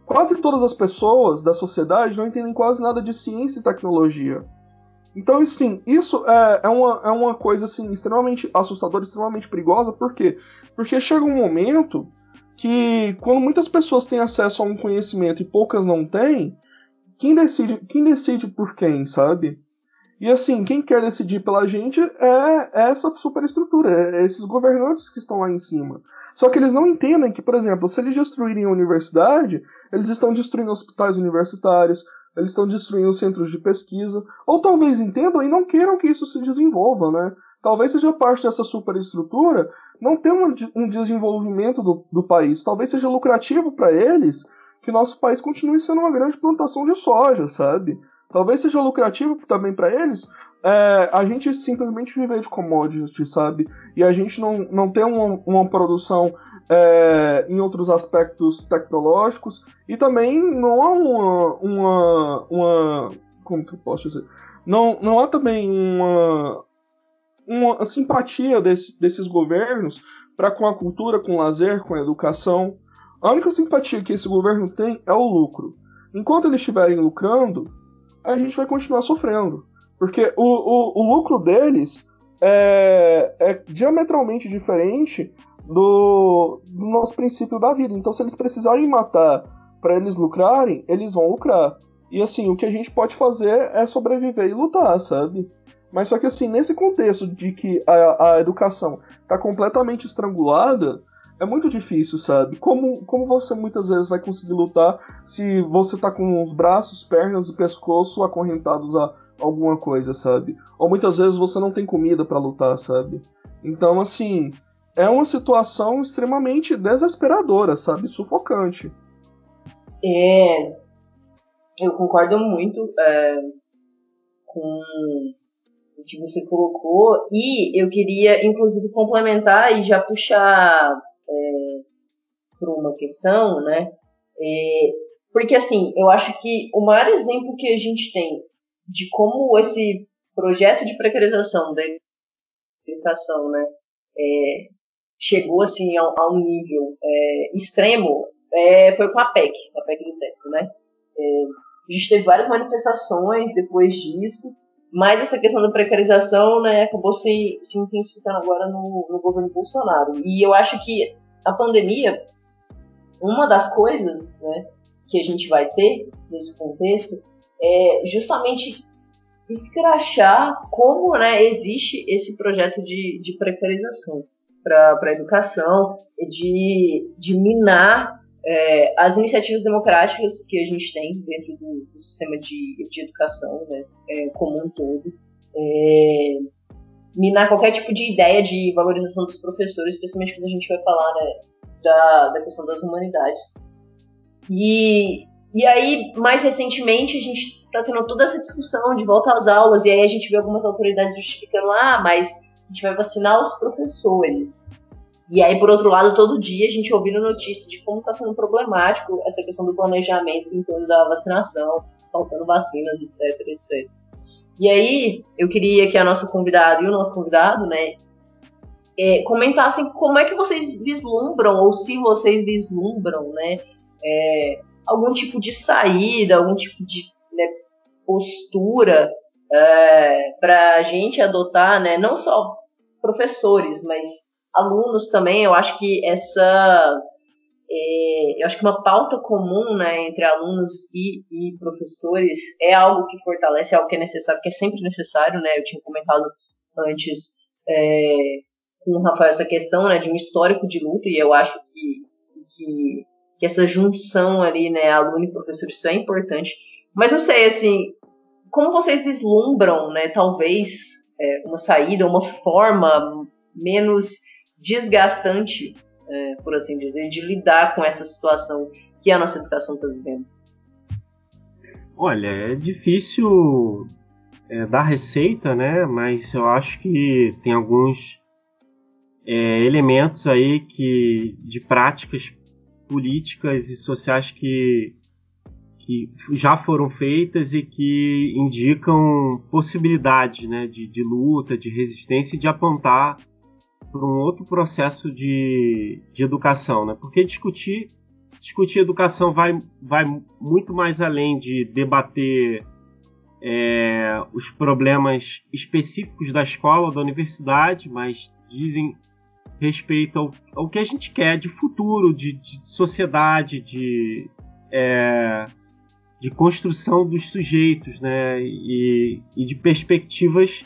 quase todas as pessoas da sociedade não entendem quase nada de ciência e tecnologia. Então, sim, isso é, é, uma, é uma coisa assim, extremamente assustadora, extremamente perigosa, por quê? Porque chega um momento que, quando muitas pessoas têm acesso a um conhecimento e poucas não têm, quem decide, quem decide por quem, sabe? E assim, quem quer decidir pela gente é essa superestrutura, é esses governantes que estão lá em cima. Só que eles não entendem que, por exemplo, se eles destruírem a universidade, eles estão destruindo hospitais universitários, eles estão destruindo centros de pesquisa, ou talvez entendam e não queiram que isso se desenvolva, né? Talvez seja parte dessa superestrutura não ter um, um desenvolvimento do, do país. Talvez seja lucrativo para eles que nosso país continue sendo uma grande plantação de soja, sabe? Talvez seja lucrativo também para eles é, a gente simplesmente viver de commodities, sabe? E a gente não, não ter uma, uma produção é, em outros aspectos tecnológicos e também não há uma, uma, uma como que eu posso dizer? Não, não há também uma, uma simpatia desse, desses governos para com a cultura, com o lazer, com a educação. A única simpatia que esse governo tem é o lucro. Enquanto eles estiverem lucrando, a gente vai continuar sofrendo. Porque o, o, o lucro deles é, é diametralmente diferente do, do nosso princípio da vida. Então, se eles precisarem matar para eles lucrarem, eles vão lucrar. E assim, o que a gente pode fazer é sobreviver e lutar, sabe? Mas só que assim, nesse contexto de que a, a educação está completamente estrangulada, é muito difícil, sabe? Como, como você muitas vezes vai conseguir lutar se você tá com os braços, pernas e pescoço acorrentados a alguma coisa, sabe? Ou muitas vezes você não tem comida para lutar, sabe? Então, assim, é uma situação extremamente desesperadora, sabe? Sufocante. É. Eu concordo muito é, com o que você colocou. E eu queria, inclusive, complementar e já puxar é, para uma questão, né? É, porque, assim, eu acho que o maior exemplo que a gente tem de como esse projeto de precarização da educação, né, é, chegou, assim, a, a um nível é, extremo é, foi com a PEC, a PEC do teto, né? É, a gente teve várias manifestações depois disso, mas essa questão da precarização né, acabou se, se intensificando agora no, no governo Bolsonaro. E eu acho que a pandemia, uma das coisas né, que a gente vai ter nesse contexto é justamente escrachar como né, existe esse projeto de, de precarização para a educação, de, de minar é, as iniciativas democráticas que a gente tem dentro do, do sistema de, de educação né, é, como um todo, é, minar qualquer tipo de ideia de valorização dos professores, especialmente quando a gente vai falar né, da, da questão das humanidades. E, e aí, mais recentemente, a gente está tendo toda essa discussão de volta às aulas, e aí a gente vê algumas autoridades justificando, ah, mas a gente vai vacinar os professores. E aí, por outro lado, todo dia a gente ouvindo notícia de como está sendo problemático essa questão do planejamento em torno da vacinação, faltando vacinas, etc, etc. E aí, eu queria que a nossa convidada e o nosso convidado, né, é, comentassem como é que vocês vislumbram, ou se vocês vislumbram, né, é, algum tipo de saída, algum tipo de né, postura é, para a gente adotar, né, não só professores, mas alunos também, eu acho que essa. É, eu acho que uma pauta comum né, entre alunos e, e, professores é algo que fortalece, é algo que é necessário, que é sempre necessário, né? Eu tinha comentado antes é, com o Rafael essa questão né, de um histórico de luta, e eu acho que, que, que essa junção ali, né, aluno e professor, isso é importante. Mas não sei, assim, como vocês vislumbram, né, talvez, é, uma saída, uma forma menos desgastante, é, por assim dizer, de lidar com essa situação que a nossa educação está vivendo? Olha, é difícil é, dar receita, né? Mas eu acho que tem alguns é, elementos aí que de práticas políticas e sociais que, que já foram feitas e que indicam possibilidades né, de, de luta, de resistência e de apontar para um outro processo de, de educação, né? Porque discutir discutir educação vai, vai muito mais além de debater é, os problemas específicos da escola da universidade, mas dizem respeito ao, ao que a gente quer de futuro, de, de sociedade, de, é, de construção dos sujeitos, né? E, e de perspectivas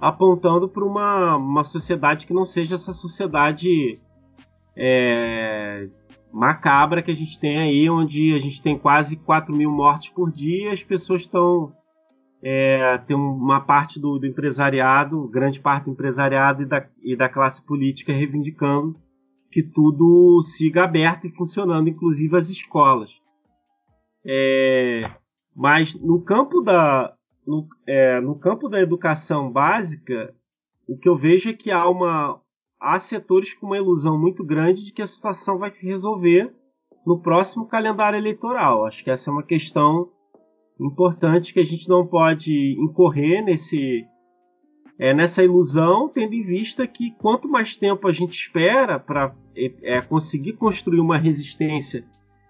apontando para uma, uma sociedade que não seja essa sociedade é, macabra que a gente tem aí, onde a gente tem quase 4 mil mortes por dia, as pessoas estão. É, tem uma parte do, do, empresariado, grande parte do empresariado e da, e da classe política reivindicando que tudo siga aberto e funcionando, inclusive as escolas. É, mas no campo da, no, é, no campo da educação básica, o que eu vejo é que há uma há setores com uma ilusão muito grande de que a situação vai se resolver no próximo calendário eleitoral. Acho que essa é uma questão importante que a gente não pode incorrer nesse é, nessa ilusão, tendo em vista que quanto mais tempo a gente espera para é, é, conseguir construir uma resistência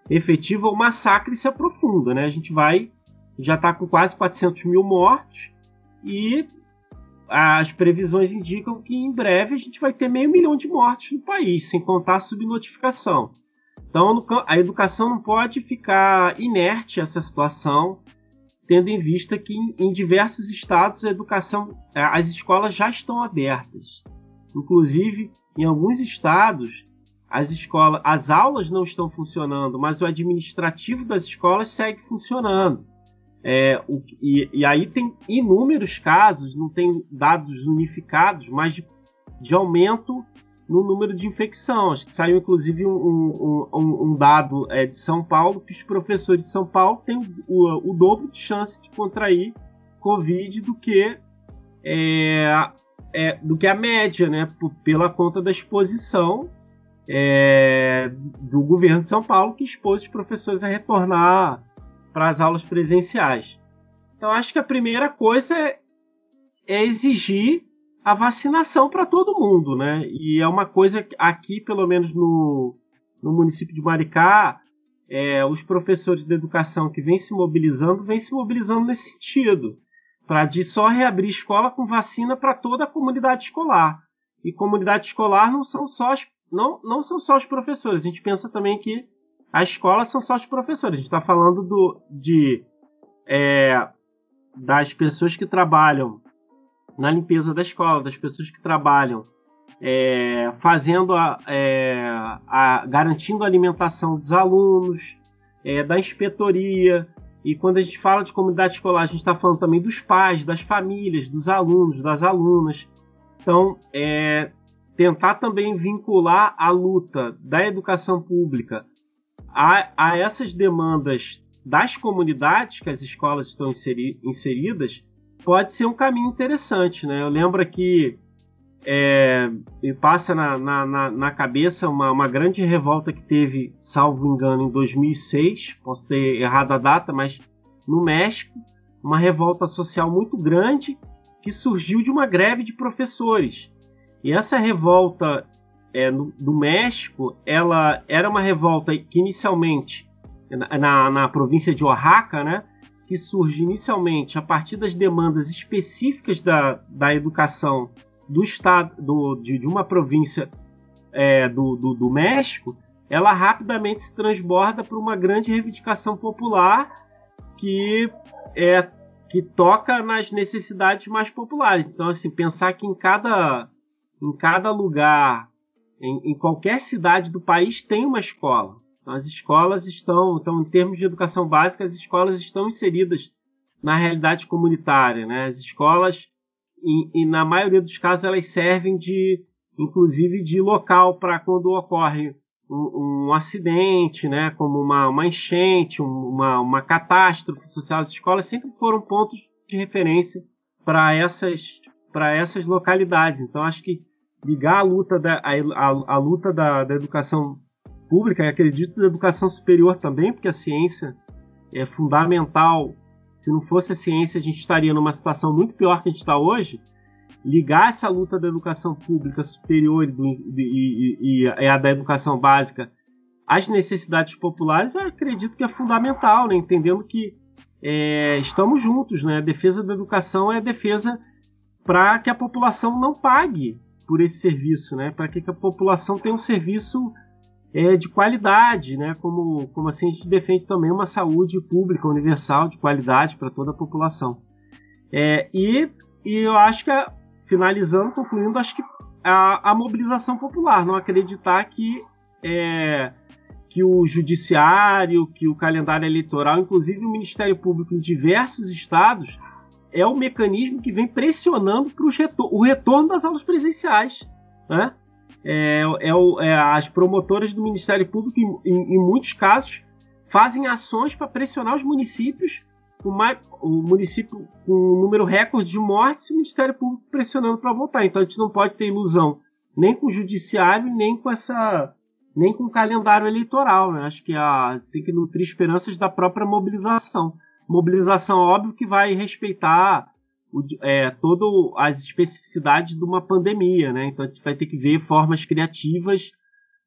efetiva, o massacre se aprofunda. Né? A gente vai já está com quase 400 mil mortos e as previsões indicam que em breve a gente vai ter meio milhão de mortes no país, sem contar a subnotificação. Então a educação não pode ficar inerte a essa situação, tendo em vista que em diversos estados a educação, as escolas já estão abertas. Inclusive, em alguns estados, as escolas, as aulas não estão funcionando, mas o administrativo das escolas segue funcionando. É, o, e, e, aí tem inúmeros casos, não tem dados unificados, mas de, de aumento no número de infecção. Acho que saiu inclusive um, um, um, dado é, de São Paulo que os professores de São Paulo têm o, o dobro de chance de contrair Covid do que é, é, do que a média, né? pela conta da exposição é, do governo de São Paulo que expôs os professores a retornar para as aulas presenciais. Então acho que a primeira coisa é, é exigir a vacinação para todo mundo, né? E é uma coisa que aqui, pelo menos no, no município de Maricá, é, os professores de educação que vêm se mobilizando, vêm se mobilizando nesse sentido, para de só reabrir escola com vacina para toda a comunidade escolar. E comunidade escolar não são só as, não, não são só os professores. A gente pensa também que as escolas são só os professores. A gente está falando do, de é, das pessoas que trabalham na limpeza da escola, das pessoas que trabalham é, fazendo a, é, a, garantindo a alimentação dos alunos, é, da inspetoria. E quando a gente fala de comunidade escolar, a gente está falando também dos pais, das famílias, dos alunos, das alunas. Então, é, tentar também vincular a luta da educação pública a, a essas demandas das comunidades que as escolas estão inseri, inseridas pode ser um caminho interessante, né? Eu lembro que é, me passa na, na, na cabeça uma, uma, grande revolta que teve, salvo engano, em 2006, posso ter errado a data, mas no México, uma revolta social muito grande que surgiu de uma greve de professores. E essa revolta é, no, do México, ela era uma revolta que inicialmente na, na província de Oaxaca, né? que surge inicialmente a partir das demandas específicas da, da educação do estado do, de, de uma província é, do, do, do, México, ela rapidamente se transborda para uma grande reivindicação popular que é que toca nas necessidades mais populares. Então, assim, pensar que em cada, em cada lugar, em, em qualquer cidade do país tem uma escola. Então, as escolas estão, então, em termos de educação básica, as escolas estão inseridas na realidade comunitária. Né? As escolas, e, e na maioria dos casos, elas servem de, inclusive, de local para quando ocorre um, um, acidente, né? como uma, uma enchente, uma, uma catástrofe social. As escolas sempre foram pontos de referência para essas, essas localidades. Então, acho que ligar a luta da, a, a, a luta da, da educação pública e acredito na educação superior também, porque a ciência é fundamental. Se não fosse a ciência, a gente estaria numa situação muito pior que a gente está hoje. Ligar essa luta da educação pública superior e, e, e, e a da educação básica às necessidades populares, eu acredito que é fundamental, né? entendendo que é, estamos juntos. Né? A defesa da educação é a defesa para que a população não pague por esse serviço, né? para que a população tenha um serviço é, de qualidade, né? Como, como assim a gente defende também uma saúde pública universal de qualidade para toda a população. É, e, e eu acho que, finalizando, concluindo, acho que a, a mobilização popular, não acreditar que, é, que o judiciário, que o calendário eleitoral, inclusive o Ministério Público em diversos estados, é o mecanismo que vem pressionando para o retorno das aulas presenciais. Né? é, é, é, as promotoras do Ministério Público, em, em, em muitos casos, fazem ações para pressionar os municípios, uma, o município com um número recorde de mortes e o Ministério Público pressionando para voltar. Então a gente não pode ter ilusão nem com o judiciário, nem com essa nem com o calendário eleitoral. Né? Acho que a, tem que nutrir esperanças da própria mobilização. Mobilização, óbvio, que vai respeitar é, todas as especificidades de uma pandemia, né? Então a gente vai ter que ver formas criativas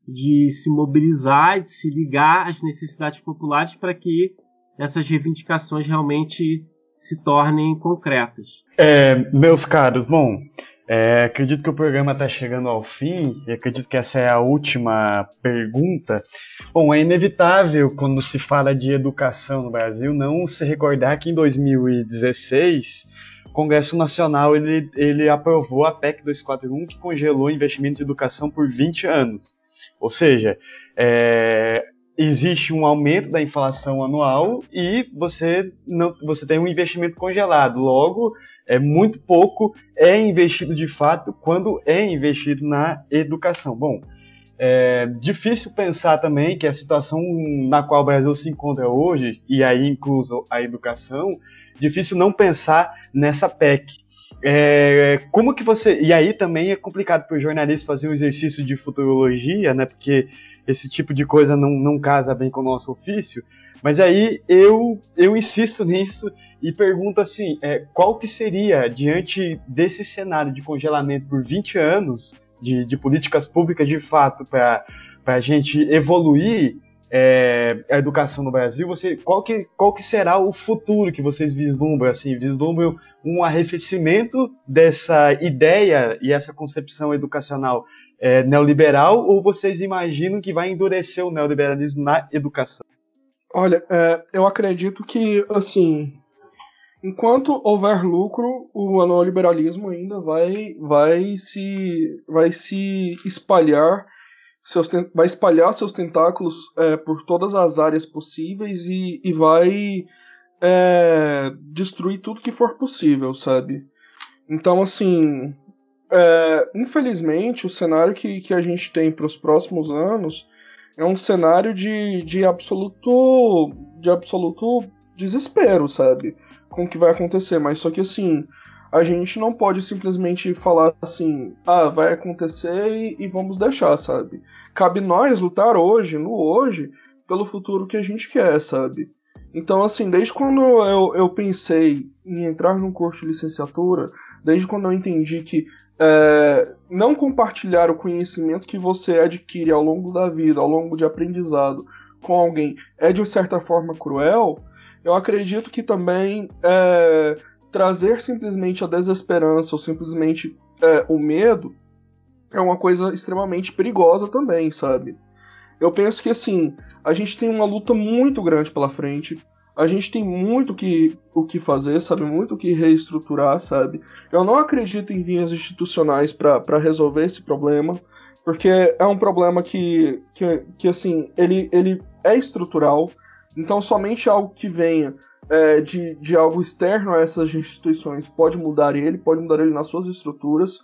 de se mobilizar, de se ligar às necessidades populares para que essas reivindicações realmente se tornem concretas. É, meus caros, bom, é, acredito que o programa está chegando ao fim e acredito que essa é a última pergunta. Bom, é inevitável quando se fala de educação no Brasil não se recordar que em 2016 o Congresso Nacional ele, ele aprovou a PEC 241 que congelou investimentos em educação por 20 anos. Ou seja, é, existe um aumento da inflação anual e você não você tem um investimento congelado. Logo, é muito pouco é investido de fato quando é investido na educação. Bom, é difícil pensar também que a situação na qual o Brasil se encontra hoje, e aí incluso a educação, difícil não pensar nessa PEC. É, como que você. E aí também é complicado para o jornalista fazer um exercício de futurologia, né? Porque esse tipo de coisa não, não casa bem com o nosso ofício. Mas aí eu, eu insisto nisso e pergunto assim, é, qual que seria, diante desse cenário de congelamento por 20 anos de, de políticas públicas de fato para a gente evoluir é, a educação no Brasil, você, qual, que, qual que será o futuro que vocês vislumbram? Assim, vislumbram um arrefecimento dessa ideia e essa concepção educacional é, neoliberal ou vocês imaginam que vai endurecer o neoliberalismo na educação? Olha, é, eu acredito que, assim, enquanto houver lucro, o neoliberalismo ainda vai, vai, se, vai se espalhar, seus, vai espalhar seus tentáculos é, por todas as áreas possíveis e, e vai é, destruir tudo que for possível, sabe? Então, assim, é, infelizmente, o cenário que, que a gente tem para os próximos anos é um cenário de, de absoluto de absoluto desespero, sabe? Com o que vai acontecer. Mas só que assim, a gente não pode simplesmente falar assim, ah, vai acontecer e, e vamos deixar, sabe? Cabe nós lutar hoje, no hoje, pelo futuro que a gente quer, sabe? Então, assim, desde quando eu, eu pensei em entrar num curso de licenciatura, desde quando eu entendi que é, não compartilhar o conhecimento que você adquire ao longo da vida, ao longo de aprendizado com alguém é de certa forma cruel, eu acredito que também é, trazer simplesmente a desesperança ou simplesmente é, o medo é uma coisa extremamente perigosa também, sabe? Eu penso que assim, a gente tem uma luta muito grande pela frente a gente tem muito que, o que fazer, sabe? Muito o que reestruturar, sabe? Eu não acredito em vias institucionais para resolver esse problema, porque é um problema que, que, que assim, ele, ele é estrutural, então somente algo que venha é, de, de algo externo a essas instituições pode mudar ele, pode mudar ele nas suas estruturas.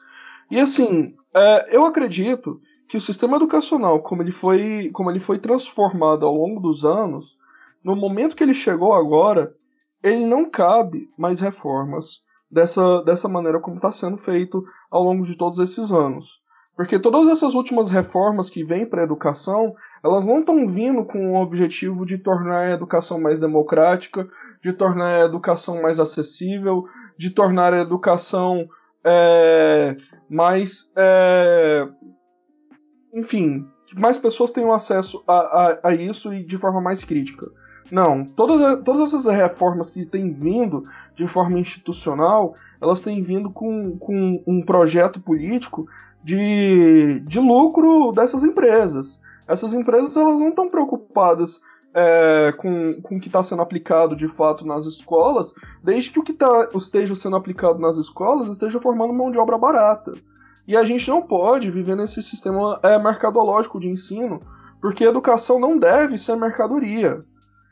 E assim, é, eu acredito que o sistema educacional, como ele foi, como ele foi transformado ao longo dos anos, no momento que ele chegou agora, ele não cabe mais reformas dessa, dessa maneira como está sendo feito ao longo de todos esses anos. Porque todas essas últimas reformas que vêm para a educação, elas não estão vindo com o objetivo de tornar a educação mais democrática, de tornar a educação mais acessível, de tornar a educação é, mais. É, enfim, que mais pessoas tenham acesso a, a, a isso e de forma mais crítica. Não, todas, todas essas reformas que têm vindo de forma institucional, elas têm vindo com, com um projeto político de, de lucro dessas empresas. Essas empresas elas não estão preocupadas é, com, com o que está sendo aplicado de fato nas escolas, desde que o que tá, esteja sendo aplicado nas escolas esteja formando mão de obra barata. E a gente não pode viver nesse sistema é, mercadológico de ensino, porque educação não deve ser mercadoria.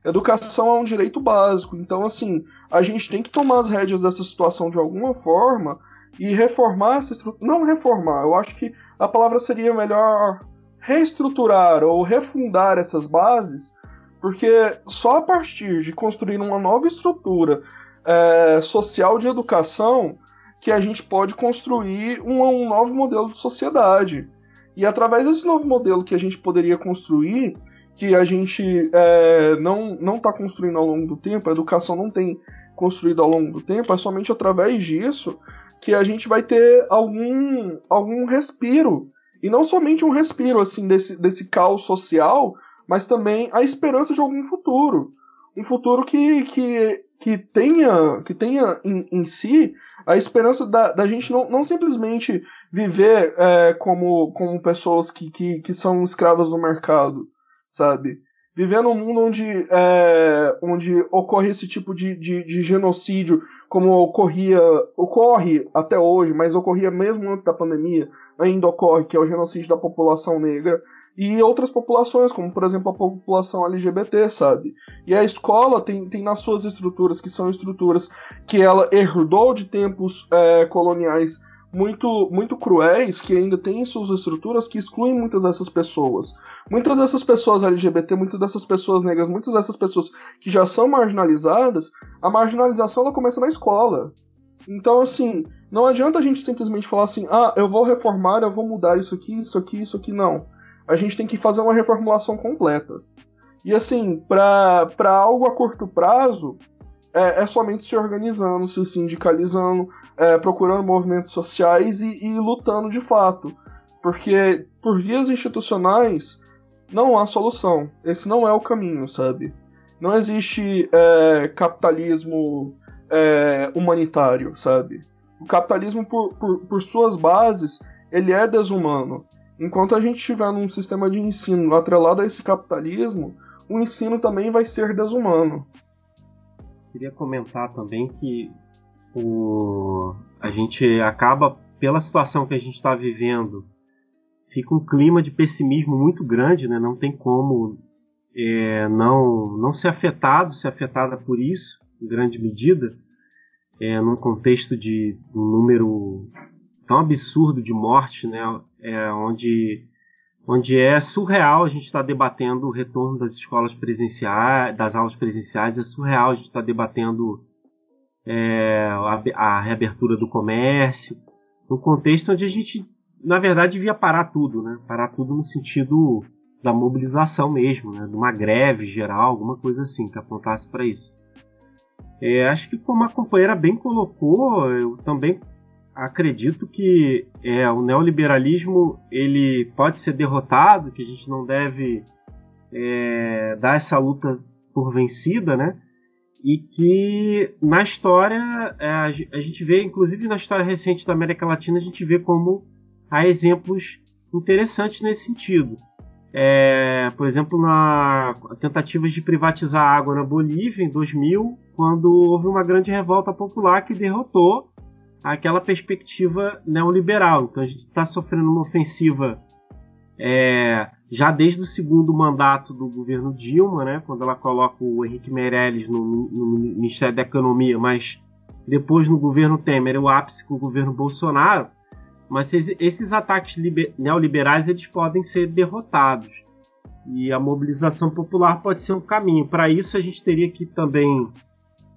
Educação é um direito básico. Então, assim, a gente tem que tomar as rédeas dessa situação de alguma forma e reformar essa estrutura. Não reformar, eu acho que a palavra seria melhor reestruturar ou refundar essas bases, porque só a partir de construir uma nova estrutura é, social de educação que a gente pode construir um, um novo modelo de sociedade. E através desse novo modelo que a gente poderia construir, que a gente é, não está construindo ao longo do tempo, a educação não tem construído ao longo do tempo, é somente através disso que a gente vai ter algum, algum respiro. E não somente um respiro assim desse, desse caos social, mas também a esperança de algum futuro. Um futuro que, que, que tenha, que tenha em, em si a esperança da, da gente não, não simplesmente viver é, como, como pessoas que, que, que são escravas do mercado, sabe? Viver num mundo onde, é, onde ocorre esse tipo de, de, de, genocídio, como ocorria, ocorre até hoje, mas ocorria mesmo antes da pandemia, ainda ocorre, que é o genocídio da população negra. e outras populações, como por exemplo a população LGBT, sabe? E a escola tem, tem nas suas estruturas, que são estruturas que ela herdou de tempos é, coloniais muito, muito cruéis, que ainda têm suas estruturas que excluem muitas dessas pessoas. Muitas dessas pessoas LGBT, muitas dessas pessoas negras, muitas dessas pessoas que já são marginalizadas, a marginalização ela começa na escola. Então, assim, não adianta a gente simplesmente falar assim, ah, eu vou reformar, eu vou mudar isso aqui, isso aqui, isso aqui, não a gente tem que fazer uma reformulação completa. E assim, para algo a curto prazo, é, é, somente se organizando, se sindicalizando, é, procurando movimentos sociais e, e, lutando de fato. Porque por vias institucionais não há solução. Esse não é o caminho, sabe? Não existe é, capitalismo é, humanitário, sabe? O capitalismo, por, por, por suas bases, ele é desumano. Enquanto a gente estiver num sistema de ensino atrelado a esse capitalismo, o ensino também vai ser desumano. Queria comentar também que o... a gente acaba, pela situação que a gente está vivendo, fica um clima de pessimismo muito grande, né? não tem como é, não, não ser afetado, ser afetada por isso, em grande medida, é, num contexto de um número tão absurdo de morte, né? É, onde, onde é surreal a gente estar tá debatendo o retorno das escolas presenciais, das aulas presenciais, é surreal a gente estar tá debatendo é, a, a, reabertura do comércio, no contexto onde a gente, na verdade, devia parar tudo, né? Parar tudo no sentido da mobilização mesmo, né? De uma greve geral, alguma coisa assim que apontasse para isso. É, acho que como a companheira bem colocou, eu também acredito que é, o neoliberalismo ele pode ser derrotado, que a gente não deve é, dar essa luta por vencida, né? E que na história é, a gente vê, inclusive na história recente da América Latina, a gente vê como há exemplos interessantes nesse sentido. É, por exemplo, na tentativas de privatizar a água na Bolívia em 2000, quando houve uma grande revolta popular que derrotou aquela perspectiva neoliberal. Então a gente está sofrendo uma ofensiva é, já desde o segundo mandato do governo Dilma, né, quando ela coloca o Henrique Meirelles no, no Ministério da Economia, mas depois no governo Temer, o ápice com o governo Bolsonaro. Mas esses ataques neoliberais eles podem ser derrotados e a mobilização popular pode ser um caminho. Para isso a gente teria que também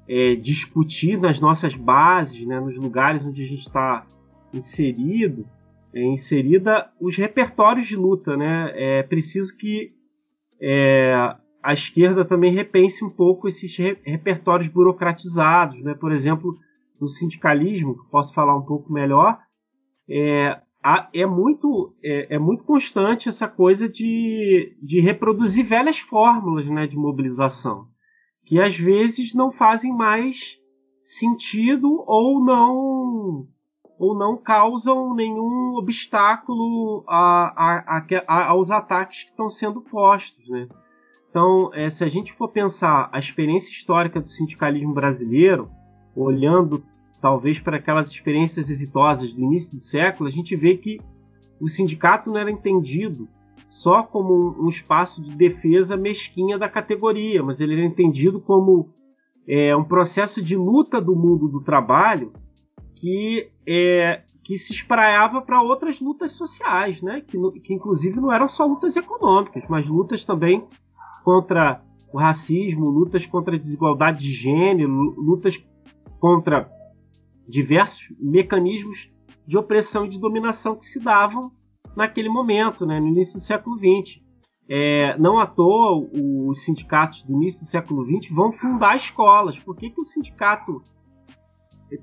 é, discutir nas nossas bases, né, nos lugares onde a gente está inserido, é, inserida os repertórios de luta. Né? É preciso que é, a esquerda também repense um pouco esses re repertórios burocratizados. Né? Por exemplo, no sindicalismo, que posso falar um pouco melhor, é, é muito, é, é, muito constante essa coisa de, de reproduzir velhas fórmulas né, de mobilização que às vezes não fazem mais sentido ou não ou não causam nenhum obstáculo a, a, a, aos ataques que estão sendo postos, né? Então, é, se a gente for pensar a experiência histórica do sindicalismo brasileiro, olhando talvez para aquelas experiências exitosas do início do século, a gente vê que o sindicato não era entendido só como um espaço de defesa mesquinha da categoria, mas ele era entendido como é, um processo de luta do mundo do trabalho que, é, que se espraiava para outras lutas sociais, né? que, que inclusive não eram só lutas econômicas, mas lutas também contra o racismo, lutas contra a desigualdade de gênero, lutas contra diversos mecanismos de opressão e de dominação que se davam naquele momento, né, no início do século XX. É, não à toa, os sindicatos do início do século XX vão fundar escolas. Por que, que o sindicato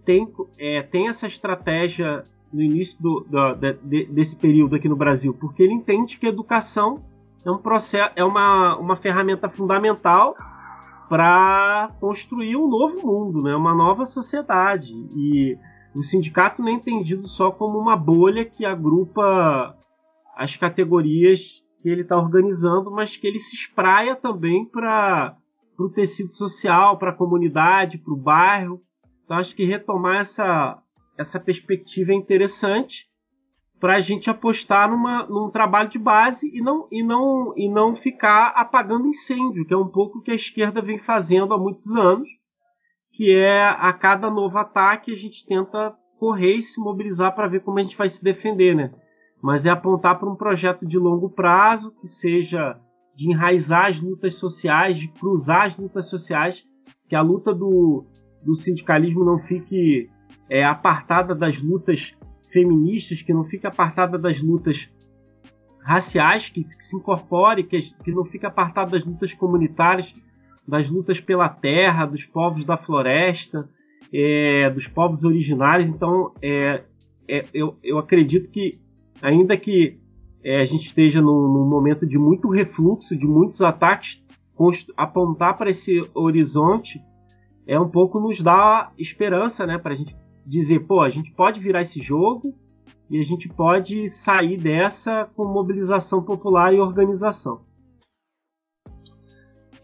tem, é, tem essa estratégia no início do, do, de, desse período aqui no Brasil? Porque ele entende que a educação é, um processo, é uma, uma ferramenta fundamental para construir um novo mundo, né, uma nova sociedade. E o sindicato não é entendido só como uma bolha que agrupa as categorias que ele está organizando, mas que ele se espraia também para o tecido social, para a comunidade, para o bairro. Então acho que retomar essa, essa perspectiva é interessante. para a gente apostar numa, num trabalho de base e não, e, não, e não ficar apagando incêndio, que é um pouco o que a esquerda vem fazendo há muitos anos, que é a cada novo ataque a gente tenta correr e se mobilizar para ver como a gente vai se defender, né? Mas é apontar para um projeto de longo prazo que seja de enraizar as lutas sociais, de cruzar as lutas sociais, que a luta do, do sindicalismo não fique é, apartada das lutas feministas, que não fique apartada das lutas raciais, que, que se incorpore, que, que não fique apartada das lutas comunitárias, das lutas pela terra, dos povos da floresta, é, dos povos originários. Então, é, é, eu, eu acredito que, ainda que é, a gente esteja num, num, momento de muito refluxo, de muitos ataques, apontar para esse horizonte é um pouco nos dá esperança, né, para a gente dizer, pô, a gente pode virar esse jogo e a gente pode sair dessa com mobilização popular e organização.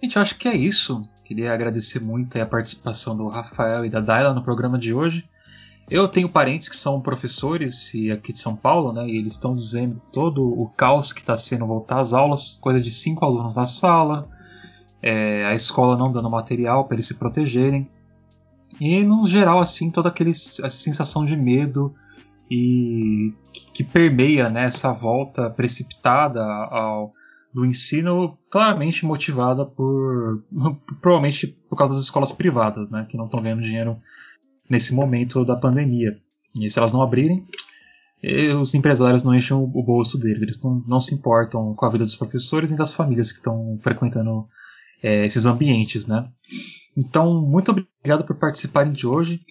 Gente, eu acho que é isso. Queria agradecer muito a participação do Rafael e da Daila no programa de hoje. Eu tenho parentes que são professores aqui de São Paulo, né? E eles estão dizendo todo o caos que está sendo voltar às aulas, coisa de cinco alunos na sala, é, a escola não dando material para eles se protegerem. E no geral, assim, toda aquele, a sensação de medo e que, que permeia né, essa volta precipitada ao, do ensino, claramente motivada por provavelmente por causa das escolas privadas, né, que não estão ganhando dinheiro nesse momento da pandemia. E se elas não abrirem, os empresários não enchem o bolso deles, eles não, não se importam com a vida dos professores nem das famílias que estão frequentando é, esses ambientes, né? Então, muito obrigado por participarem de hoje.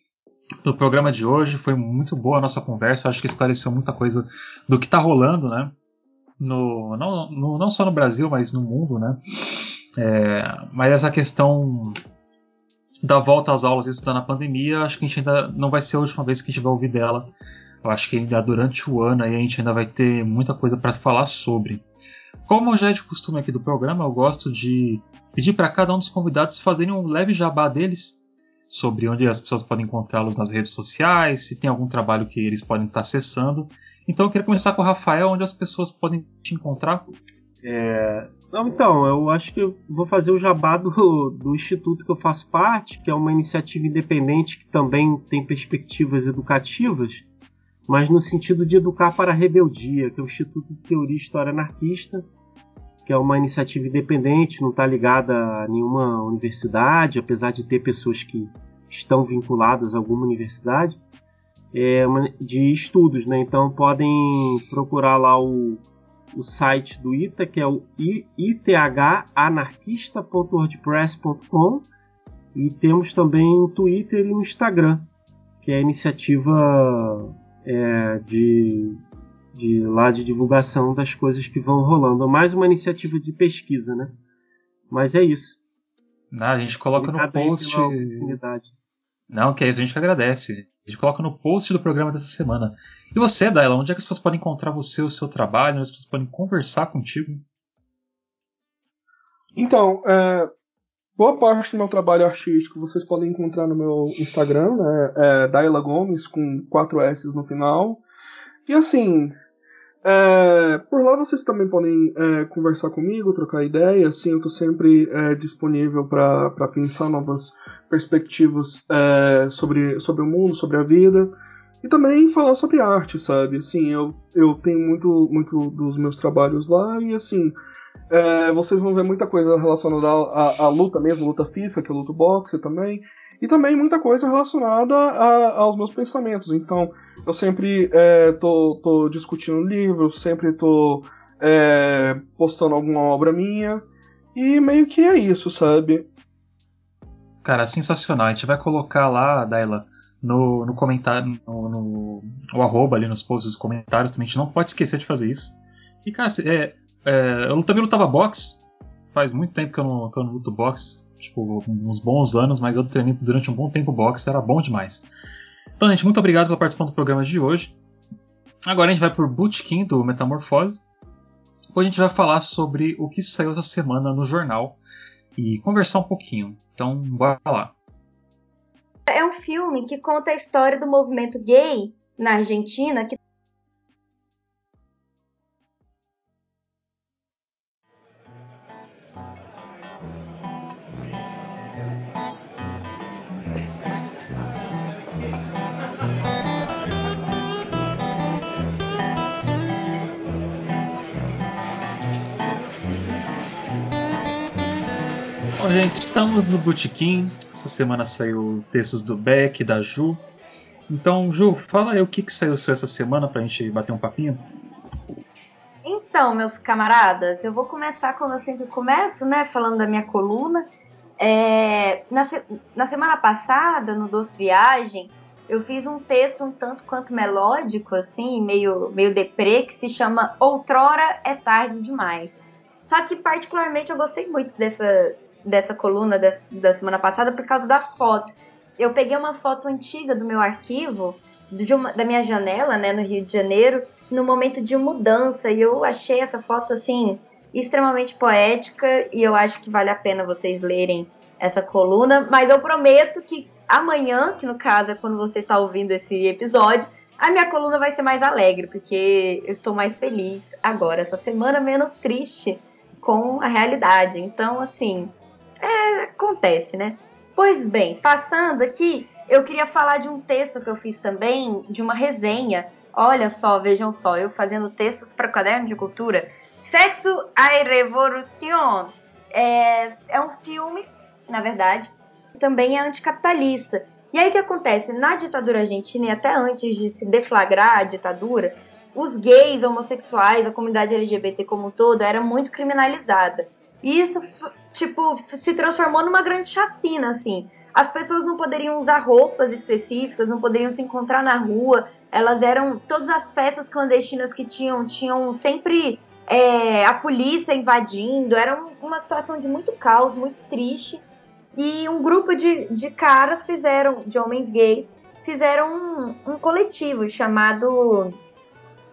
Do programa de hoje foi muito boa a nossa conversa. acho que esclareceu muita coisa do que está rolando, né? No, não, no, não só no Brasil, mas no mundo, né? É, mas essa questão da volta às aulas e estudar na pandemia, acho que a gente ainda não vai ser a última vez que a gente vai ouvir dela. Eu acho que ainda durante o ano aí a gente ainda vai ter muita coisa para falar sobre. Como já é de costume aqui do programa, eu gosto de pedir para cada um dos convidados fazerem um leve jabá deles sobre onde as pessoas podem encontrá-los nas redes sociais, se tem algum trabalho que eles podem estar acessando. Então eu queria começar com o Rafael, onde as pessoas podem te encontrar. É... Não, então, eu acho que vou fazer o jabá do, do instituto que eu faço parte, que é uma iniciativa independente que também tem perspectivas educativas, mas no sentido de educar para a rebeldia, que é o Instituto de Teoria e História Anarquista, que é uma iniciativa independente, não está ligada a nenhuma universidade, apesar de ter pessoas que estão vinculadas a alguma universidade, é de estudos, né? Então podem procurar lá o, o site do ITA, que é o ithanarquista.wordpress.com e temos também o Twitter e o Instagram, que é a iniciativa é, de de lá de divulgação das coisas que vão rolando. É mais uma iniciativa de pesquisa, né? Mas é isso. Não, a gente coloca no post. Não, que é isso, a gente que agradece. A gente coloca no post do programa dessa semana. E você, Daila, onde é que as pessoas podem encontrar você, o seu trabalho, onde as pessoas podem conversar contigo? Então, é, boa parte do meu trabalho artístico vocês podem encontrar no meu Instagram, né? É Daila Gomes, com quatro S no final. E assim, é, por lá vocês também podem é, conversar comigo, trocar ideia. Assim, eu estou sempre é, disponível para pensar novas perspectivas é, sobre, sobre o mundo, sobre a vida. E também falar sobre arte, sabe? Assim, eu, eu tenho muito, muito dos meus trabalhos lá e assim. É, vocês vão ver muita coisa relacionada à, à, à luta mesmo, luta física, que eu luto boxe também e também muita coisa relacionada a, aos meus pensamentos. Então, eu sempre é, tô, tô, discutindo livros, sempre tô é, postando alguma obra minha, e meio que é isso, sabe? Cara, sensacional. A gente vai colocar lá, Daila, no, no comentário, no, no, o arroba ali nos posts dos comentários também. A gente não pode esquecer de fazer isso. E, cara, é, é, eu também lutava boxe. Faz muito tempo que eu não, que eu não luto boxe tipo, uns bons anos, mas eu treinei durante um bom tempo boxe, era bom demais. Então, gente, muito obrigado por participar do programa de hoje. Agora a gente vai por Bootkin do Metamorfose. Depois a gente vai falar sobre o que saiu essa semana no jornal e conversar um pouquinho. Então, bora lá. É um filme que conta a história do movimento gay na Argentina, que gente, estamos no Botequim. Essa semana saiu textos do Beck, da Ju. Então, Ju, fala aí o que, que saiu seu essa semana pra gente bater um papinho. Então, meus camaradas, eu vou começar como eu sempre começo, né? Falando da minha coluna. É, na, na semana passada, no Doce Viagem, eu fiz um texto um tanto quanto melódico, assim, meio, meio deprê, que se chama Outrora é Tarde Demais. Só que, particularmente, eu gostei muito dessa, dessa coluna dessa, da semana passada por causa da foto. Eu peguei uma foto antiga do meu arquivo, uma, da minha janela, né, no Rio de Janeiro, no momento de mudança, e eu achei essa foto, assim, extremamente poética, e eu acho que vale a pena vocês lerem essa coluna, mas eu prometo que amanhã, que no caso é quando você está ouvindo esse episódio, a minha coluna vai ser mais alegre, porque eu estou mais feliz agora, essa semana menos triste com a realidade. Então, assim, é, acontece, né? Pois bem, passando aqui, eu queria falar de um texto que eu fiz também, de uma resenha. Olha só, vejam só, eu fazendo textos para o caderno de cultura. Sexo a Revolución. É, é um filme, na verdade, também é anticapitalista. E aí o que acontece? Na ditadura argentina, e até antes de se deflagrar a ditadura, os gays, homossexuais, a comunidade LGBT como um todo era muito criminalizada. E isso, tipo, se transformou numa grande chacina, assim. As pessoas não poderiam usar roupas específicas, não poderiam se encontrar na rua. Elas eram. Todas as festas clandestinas que tinham, tinham sempre é, a polícia invadindo. Era uma situação de muito caos, muito triste. E um grupo de, de caras fizeram, de homens gays, fizeram um, um coletivo chamado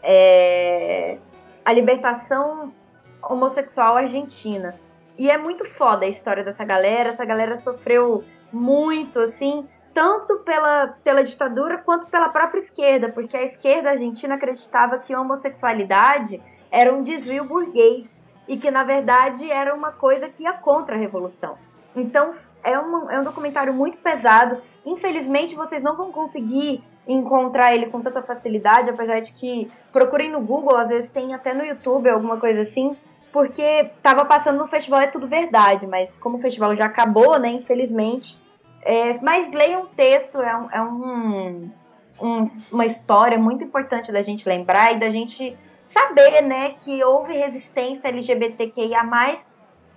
é, A Libertação Homossexual Argentina. E é muito foda a história dessa galera. Essa galera sofreu muito, assim, tanto pela, pela ditadura quanto pela própria esquerda, porque a esquerda argentina acreditava que a homossexualidade era um desvio burguês e que, na verdade, era uma coisa que ia contra a revolução. Então, é, um é um documentário muito pesado. Infelizmente, vocês não vão conseguir encontrar ele com tanta facilidade, apesar de que procurem no Google, às vezes tem até no YouTube alguma coisa assim, porque tava passando no festival É Tudo Verdade, mas como o festival já acabou, né, infelizmente. É, mas leiam o texto, é, um, é um, um, uma história muito importante da gente lembrar e da gente saber, né, que houve resistência LGBTQIA+,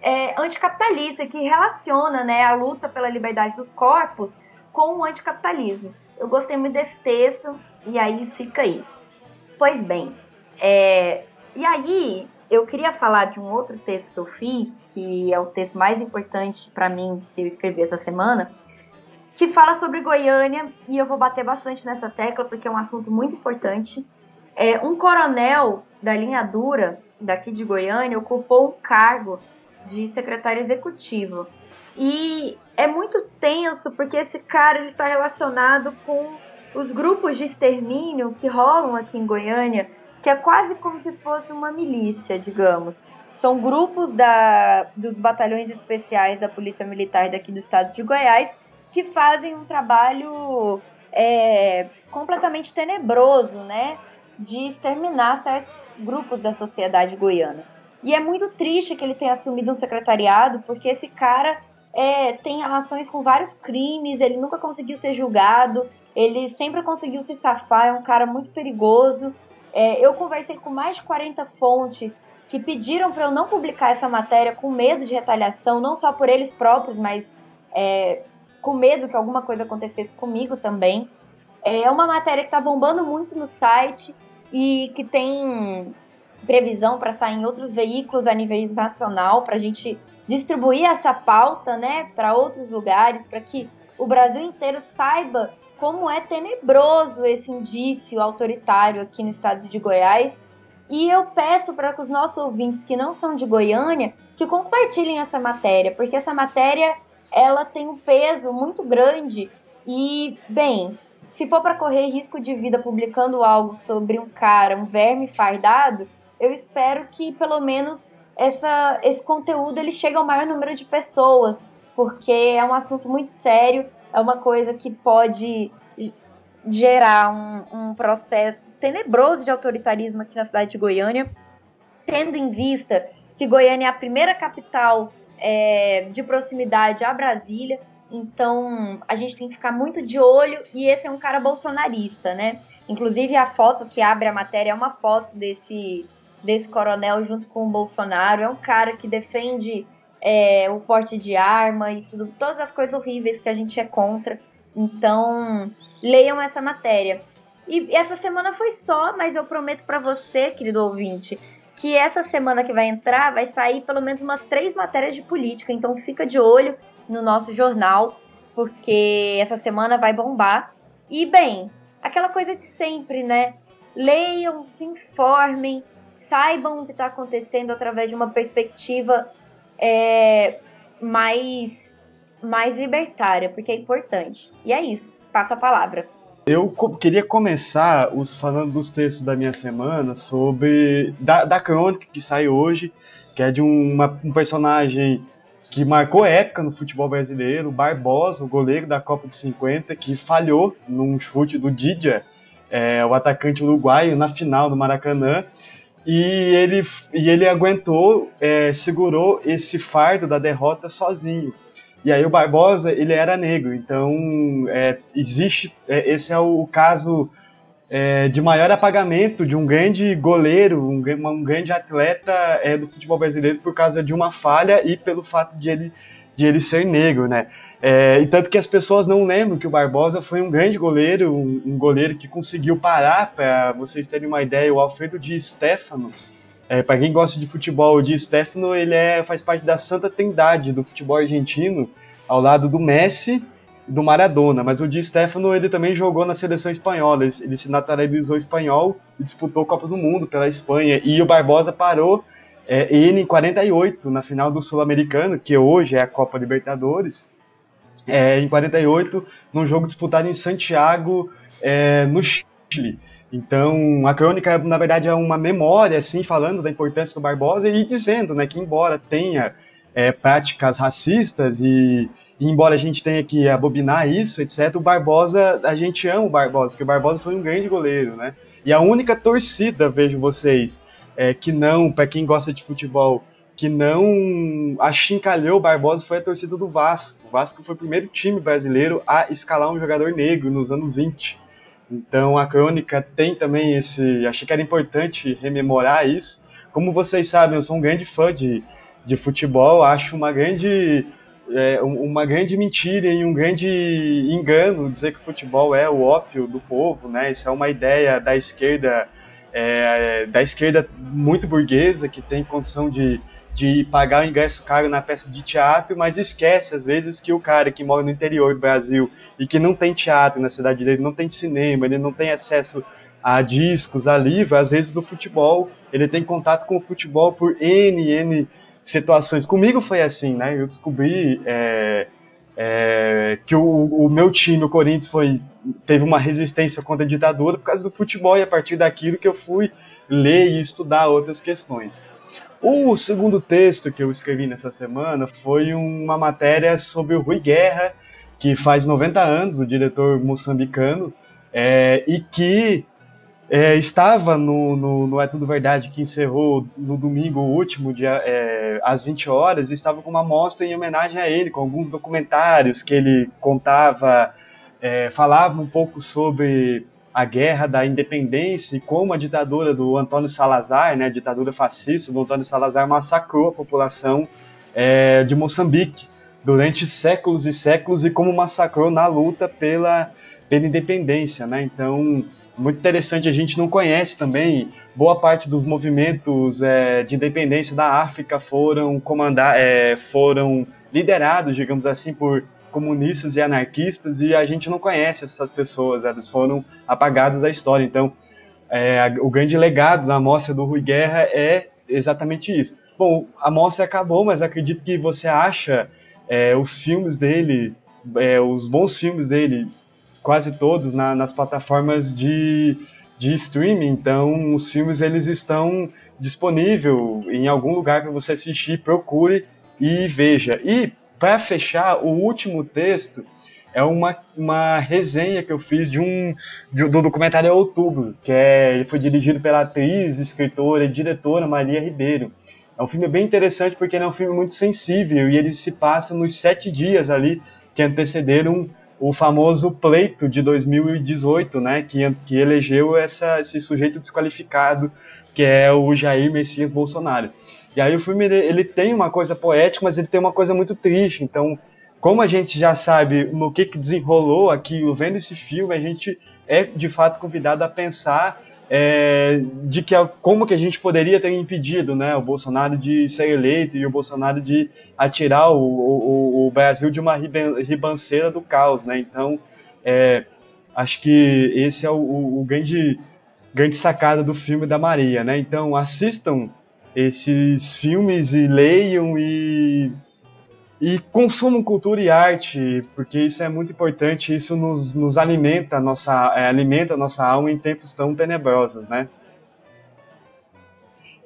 é, anticapitalista, que relaciona, né, a luta pela liberdade dos corpos com o anticapitalismo. Eu gostei muito desse texto e aí fica aí. Pois bem, é, e aí eu queria falar de um outro texto que eu fiz, que é o texto mais importante para mim que eu escrevi essa semana, que fala sobre Goiânia e eu vou bater bastante nessa tecla porque é um assunto muito importante. É, um coronel da linha dura daqui de Goiânia ocupou um cargo de secretário executivo e é muito tenso porque esse cara está relacionado com os grupos de extermínio que rolam aqui em Goiânia, que é quase como se fosse uma milícia, digamos. São grupos da, dos batalhões especiais da Polícia Militar daqui do estado de Goiás que fazem um trabalho é, completamente tenebroso, né? De exterminar certos grupos da sociedade goiana. E é muito triste que ele tenha assumido um secretariado, porque esse cara é, tem relações com vários crimes, ele nunca conseguiu ser julgado, ele sempre conseguiu se safar, é um cara muito perigoso. É, eu conversei com mais de 40 fontes que pediram para eu não publicar essa matéria com medo de retaliação, não só por eles próprios, mas é, com medo que alguma coisa acontecesse comigo também. É uma matéria que está bombando muito no site e que tem previsão para sair em outros veículos a nível nacional, para a gente distribuir essa pauta né, para outros lugares, para que o Brasil inteiro saiba como é tenebroso esse indício autoritário aqui no estado de Goiás. E eu peço para que os nossos ouvintes que não são de Goiânia que compartilhem essa matéria, porque essa matéria ela tem um peso muito grande e, bem, se for para correr risco de vida publicando algo sobre um cara, um verme fardado, eu espero que pelo menos essa, esse conteúdo ele chegue ao maior número de pessoas, porque é um assunto muito sério, é uma coisa que pode gerar um, um processo tenebroso de autoritarismo aqui na cidade de Goiânia, tendo em vista que Goiânia é a primeira capital é, de proximidade a Brasília. Então a gente tem que ficar muito de olho. E esse é um cara bolsonarista, né? Inclusive a foto que abre a matéria é uma foto desse, desse coronel junto com o Bolsonaro. É um cara que defende é, o porte de arma e tudo, todas as coisas horríveis que a gente é contra. Então leiam essa matéria. E essa semana foi só, mas eu prometo para você, querido ouvinte, que essa semana que vai entrar vai sair pelo menos umas três matérias de política. Então fica de olho no nosso jornal, porque essa semana vai bombar. E bem, aquela coisa de sempre, né? Leiam, se informem, saibam o que está acontecendo através de uma perspectiva é, mais, mais libertária, porque é importante. E é isso. Passo a palavra. Eu co queria começar os, falando dos textos da minha semana sobre. da, da crônica que sai hoje, que é de uma, um personagem que marcou época no futebol brasileiro, Barbosa, o goleiro da Copa de 50, que falhou num chute do Didia, é, o atacante uruguaio, na final do Maracanã. E ele, e ele aguentou, é, segurou esse fardo da derrota sozinho. E aí o Barbosa, ele era negro, então é, existe, é, esse é o caso é, de maior apagamento de um grande goleiro, um, um grande atleta é, do futebol brasileiro por causa de uma falha e pelo fato de ele, de ele ser negro, né? É, e tanto que as pessoas não lembram que o Barbosa foi um grande goleiro, um, um goleiro que conseguiu parar, para vocês terem uma ideia, o Alfredo Di Stefano, é, para quem gosta de futebol, o Di Stefano ele é, faz parte da santa trindade do futebol argentino, ao lado do Messi do Maradona. Mas o Di Stefano ele também jogou na seleção espanhola, ele, ele se naturalizou espanhol e disputou Copas do Mundo pela Espanha. E o Barbosa parou é, ele em 48, na final do Sul-Americano, que hoje é a Copa Libertadores, é, em 48, num jogo disputado em Santiago, é, no Chile. Então, a crônica, na verdade, é uma memória, assim, falando da importância do Barbosa e dizendo, né, que embora tenha é, práticas racistas e, e, embora a gente tenha que abobinar isso, etc., o Barbosa, a gente ama o Barbosa, porque o Barbosa foi um grande goleiro, né? E a única torcida, vejo vocês, é, que não, para quem gosta de futebol, que não achincalhou Barbosa foi a torcida do Vasco. O Vasco foi o primeiro time brasileiro a escalar um jogador negro nos anos 20. Então a crônica tem também esse. Achei que era importante rememorar isso. Como vocês sabem, eu sou um grande fã de, de futebol, acho uma grande, é, uma grande mentira e um grande engano dizer que o futebol é o ópio do povo, né? Isso é uma ideia da esquerda, é, da esquerda muito burguesa que tem condição de, de pagar o ingresso caro na peça de teatro, mas esquece às vezes que o cara que mora no interior do Brasil e que não tem teatro na cidade dele, não tem cinema, ele não tem acesso a discos, a livros, às vezes o futebol, ele tem contato com o futebol por N, N situações. Comigo foi assim, né? Eu descobri é, é, que o, o, meu time, o Corinthians, foi, teve uma resistência contra a ditadura por causa do futebol e a partir daquilo que eu fui ler e estudar outras questões. O segundo texto que eu escrevi nessa semana foi uma matéria sobre o Rui Guerra que faz 90 anos, o diretor moçambicano, é, e que é, estava no, no, no, É Tudo Verdade, que encerrou no domingo último, dia, é, às 20 horas, estava com uma mostra em homenagem a ele, com alguns documentários que ele contava, é, falava um pouco sobre a guerra da independência e como a ditadura do Antônio Salazar, né, a ditadura fascista do Antônio Salazar, massacrou a população é, de Moçambique durante séculos e séculos e como massacrou na luta pela, pela independência, né? Então, muito interessante, a gente não conhece também, boa parte dos movimentos é, de independência da África foram comandar, é, foram liderados, digamos assim, por comunistas e anarquistas e a gente não conhece essas pessoas, elas foram apagadas da história. Então, é, o grande legado da mostra do Rui Guerra é exatamente isso. Bom, a mostra acabou, mas acredito que você acha é, os filmes dele, é, os bons filmes dele, quase todos na, nas plataformas de, de streaming. Então, os filmes eles estão disponíveis em algum lugar para você assistir, procure e veja. E para fechar, o último texto é uma, uma resenha que eu fiz de um de, do documentário Outubro, que é, ele foi dirigido pela atriz, escritora e diretora Maria Ribeiro. É um filme bem interessante porque ele é um filme muito sensível e ele se passa nos sete dias ali que antecederam o famoso pleito de 2018, né, que, que elegeu essa, esse sujeito desqualificado, que é o Jair Messias Bolsonaro. E aí o filme ele, ele tem uma coisa poética, mas ele tem uma coisa muito triste. Então, como a gente já sabe no que, que desenrolou aquilo, vendo esse filme, a gente é de fato convidado a pensar é, de que como que a gente poderia ter impedido né, o Bolsonaro de ser eleito e o Bolsonaro de atirar o, o, o Brasil de uma ribanceira do caos. Né? Então, é, acho que esse é o, o, grande, grande sacada do filme da Maria. Né? Então, assistam esses filmes e leiam e e consumam cultura e arte, porque isso é muito importante, isso nos, nos alimenta, a nossa, é, alimenta nossa alma em tempos tão tenebrosos, né?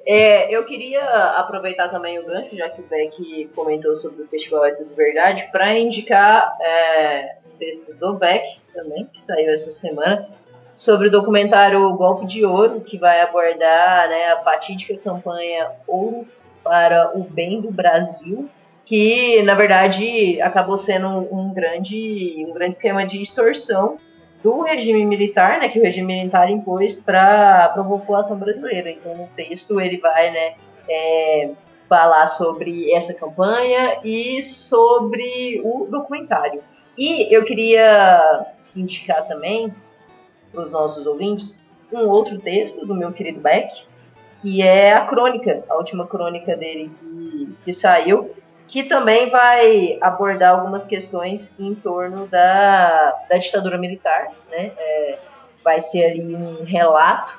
É, eu queria aproveitar também o gancho, já que o Beck comentou sobre o Festival É Tudo Verdade, para indicar é, um texto do Beck também, que saiu essa semana, sobre o documentário Golpe de Ouro, que vai abordar né, a fatídica campanha Ouro para o Bem do Brasil, que na verdade acabou sendo um grande, um grande esquema de extorsão do regime militar, né, que o regime militar impôs para a população brasileira. Então, no texto ele vai, né, é, falar sobre essa campanha e sobre o documentário. E eu queria indicar também para os nossos ouvintes um outro texto do meu querido Beck, que é a crônica, a última crônica dele que, que saiu, que também vai abordar algumas questões em torno da, da ditadura militar. Né? É, vai ser ali um relato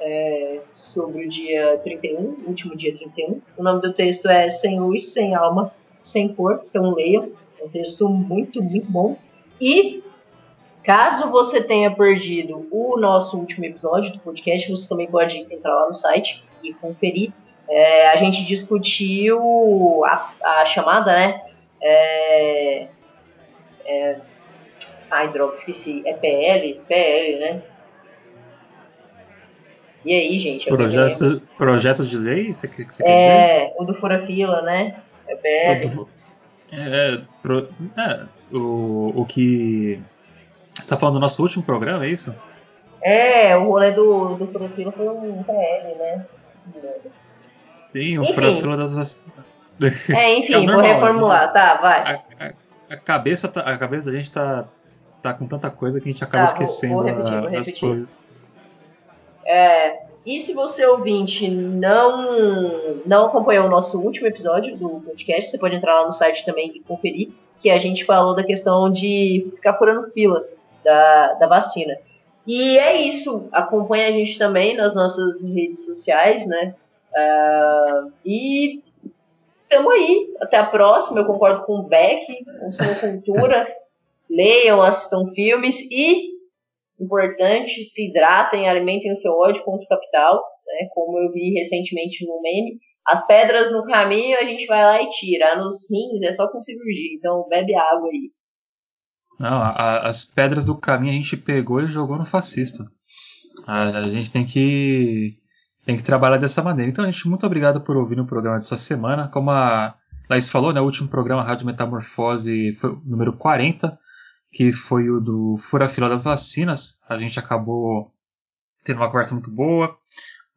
é, sobre o dia 31, último dia 31. O nome do texto é Sem Luz, Sem Alma, Sem Cor, então leiam. É um texto muito, muito bom. E caso você tenha perdido o nosso último episódio do podcast, você também pode entrar lá no site e conferir é, a gente discutiu a, a chamada, né? É, é, ai, droga, esqueci. É PL? PL, né? E aí, gente? Projeto, projeto de lei? Você, você é, dizer? o do Fura Fila, né? É PL. Do, é, pro, é, o, o que. Você tá falando do nosso último programa, é isso? É, o rolê do, do Fura Fila foi um PL, né? Sim, o fila das vacinas. É, enfim, é normal, vou reformular, né? tá, vai. A, a, a, cabeça tá, a cabeça da gente tá, tá com tanta coisa que a gente acaba tá, esquecendo vou, vou repetir, vou as coisas. É, e se você ouvinte não não acompanhou o nosso último episódio do podcast, você pode entrar lá no site também e conferir, que a gente falou da questão de ficar furando fila da, da vacina. E é isso. Acompanhe a gente também nas nossas redes sociais, né? Uh, e estamos aí. Até a próxima. Eu concordo com o Beck. Consumam cultura. leiam, assistam filmes e, importante, se hidratem, alimentem o seu ódio contra o capital. Né? Como eu vi recentemente no meme. As pedras no caminho a gente vai lá e tira. Nos rins é só com cirurgia. Então bebe água aí. Não, a, as pedras do caminho a gente pegou e jogou no fascista. A, a gente tem que tem que trabalhar dessa maneira. Então, gente, muito obrigado por ouvir o programa dessa semana. Como a Laís falou, né, o último programa Rádio Metamorfose foi o número 40, que foi o do Fura Fila das Vacinas. A gente acabou tendo uma conversa muito boa.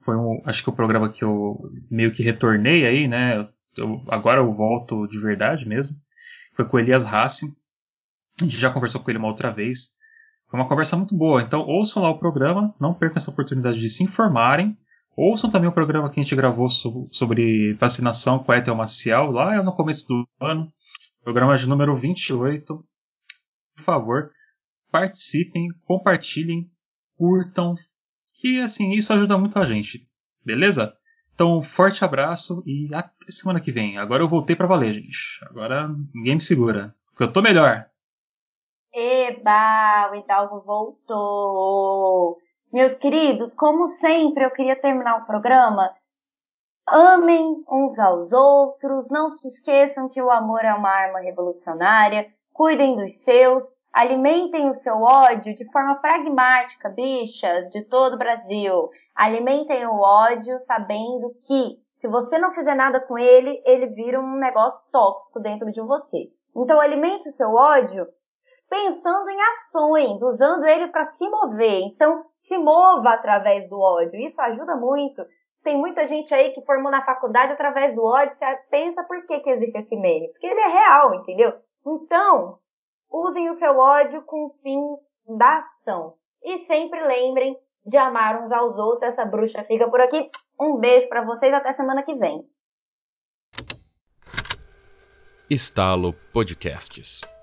Foi um, acho que o programa que eu meio que retornei aí, né? Eu, agora eu volto de verdade mesmo. Foi com Elias Hassi. A gente já conversou com ele uma outra vez. Foi uma conversa muito boa. Então ouçam lá o programa, não percam essa oportunidade de se informarem Ouçam também o programa que a gente gravou sobre vacinação com a Etel Maciel, lá no começo do ano. Programa de número 28. Por favor, participem, compartilhem, curtam, que assim, isso ajuda muito a gente. Beleza? Então, forte abraço e até semana que vem. Agora eu voltei para valer, gente. Agora ninguém me segura, porque eu tô melhor. Eba, o Hidalgo voltou. Meus queridos, como sempre, eu queria terminar o programa. Amem uns aos outros, não se esqueçam que o amor é uma arma revolucionária, cuidem dos seus, alimentem o seu ódio de forma pragmática, bichas, de todo o Brasil. Alimentem o ódio sabendo que Se você não fizer nada com ele, ele vira um negócio tóxico dentro de você. Então alimente o seu ódio pensando em ações, usando ele para se mover. Então se mova através do ódio. Isso ajuda muito. Tem muita gente aí que formou na faculdade através do ódio. Você pensa por que, que existe esse meme? Porque ele é real, entendeu? Então, usem o seu ódio com fins da ação. E sempre lembrem de amar uns aos outros. Essa bruxa fica por aqui. Um beijo para vocês até semana que vem. Estalo Podcasts.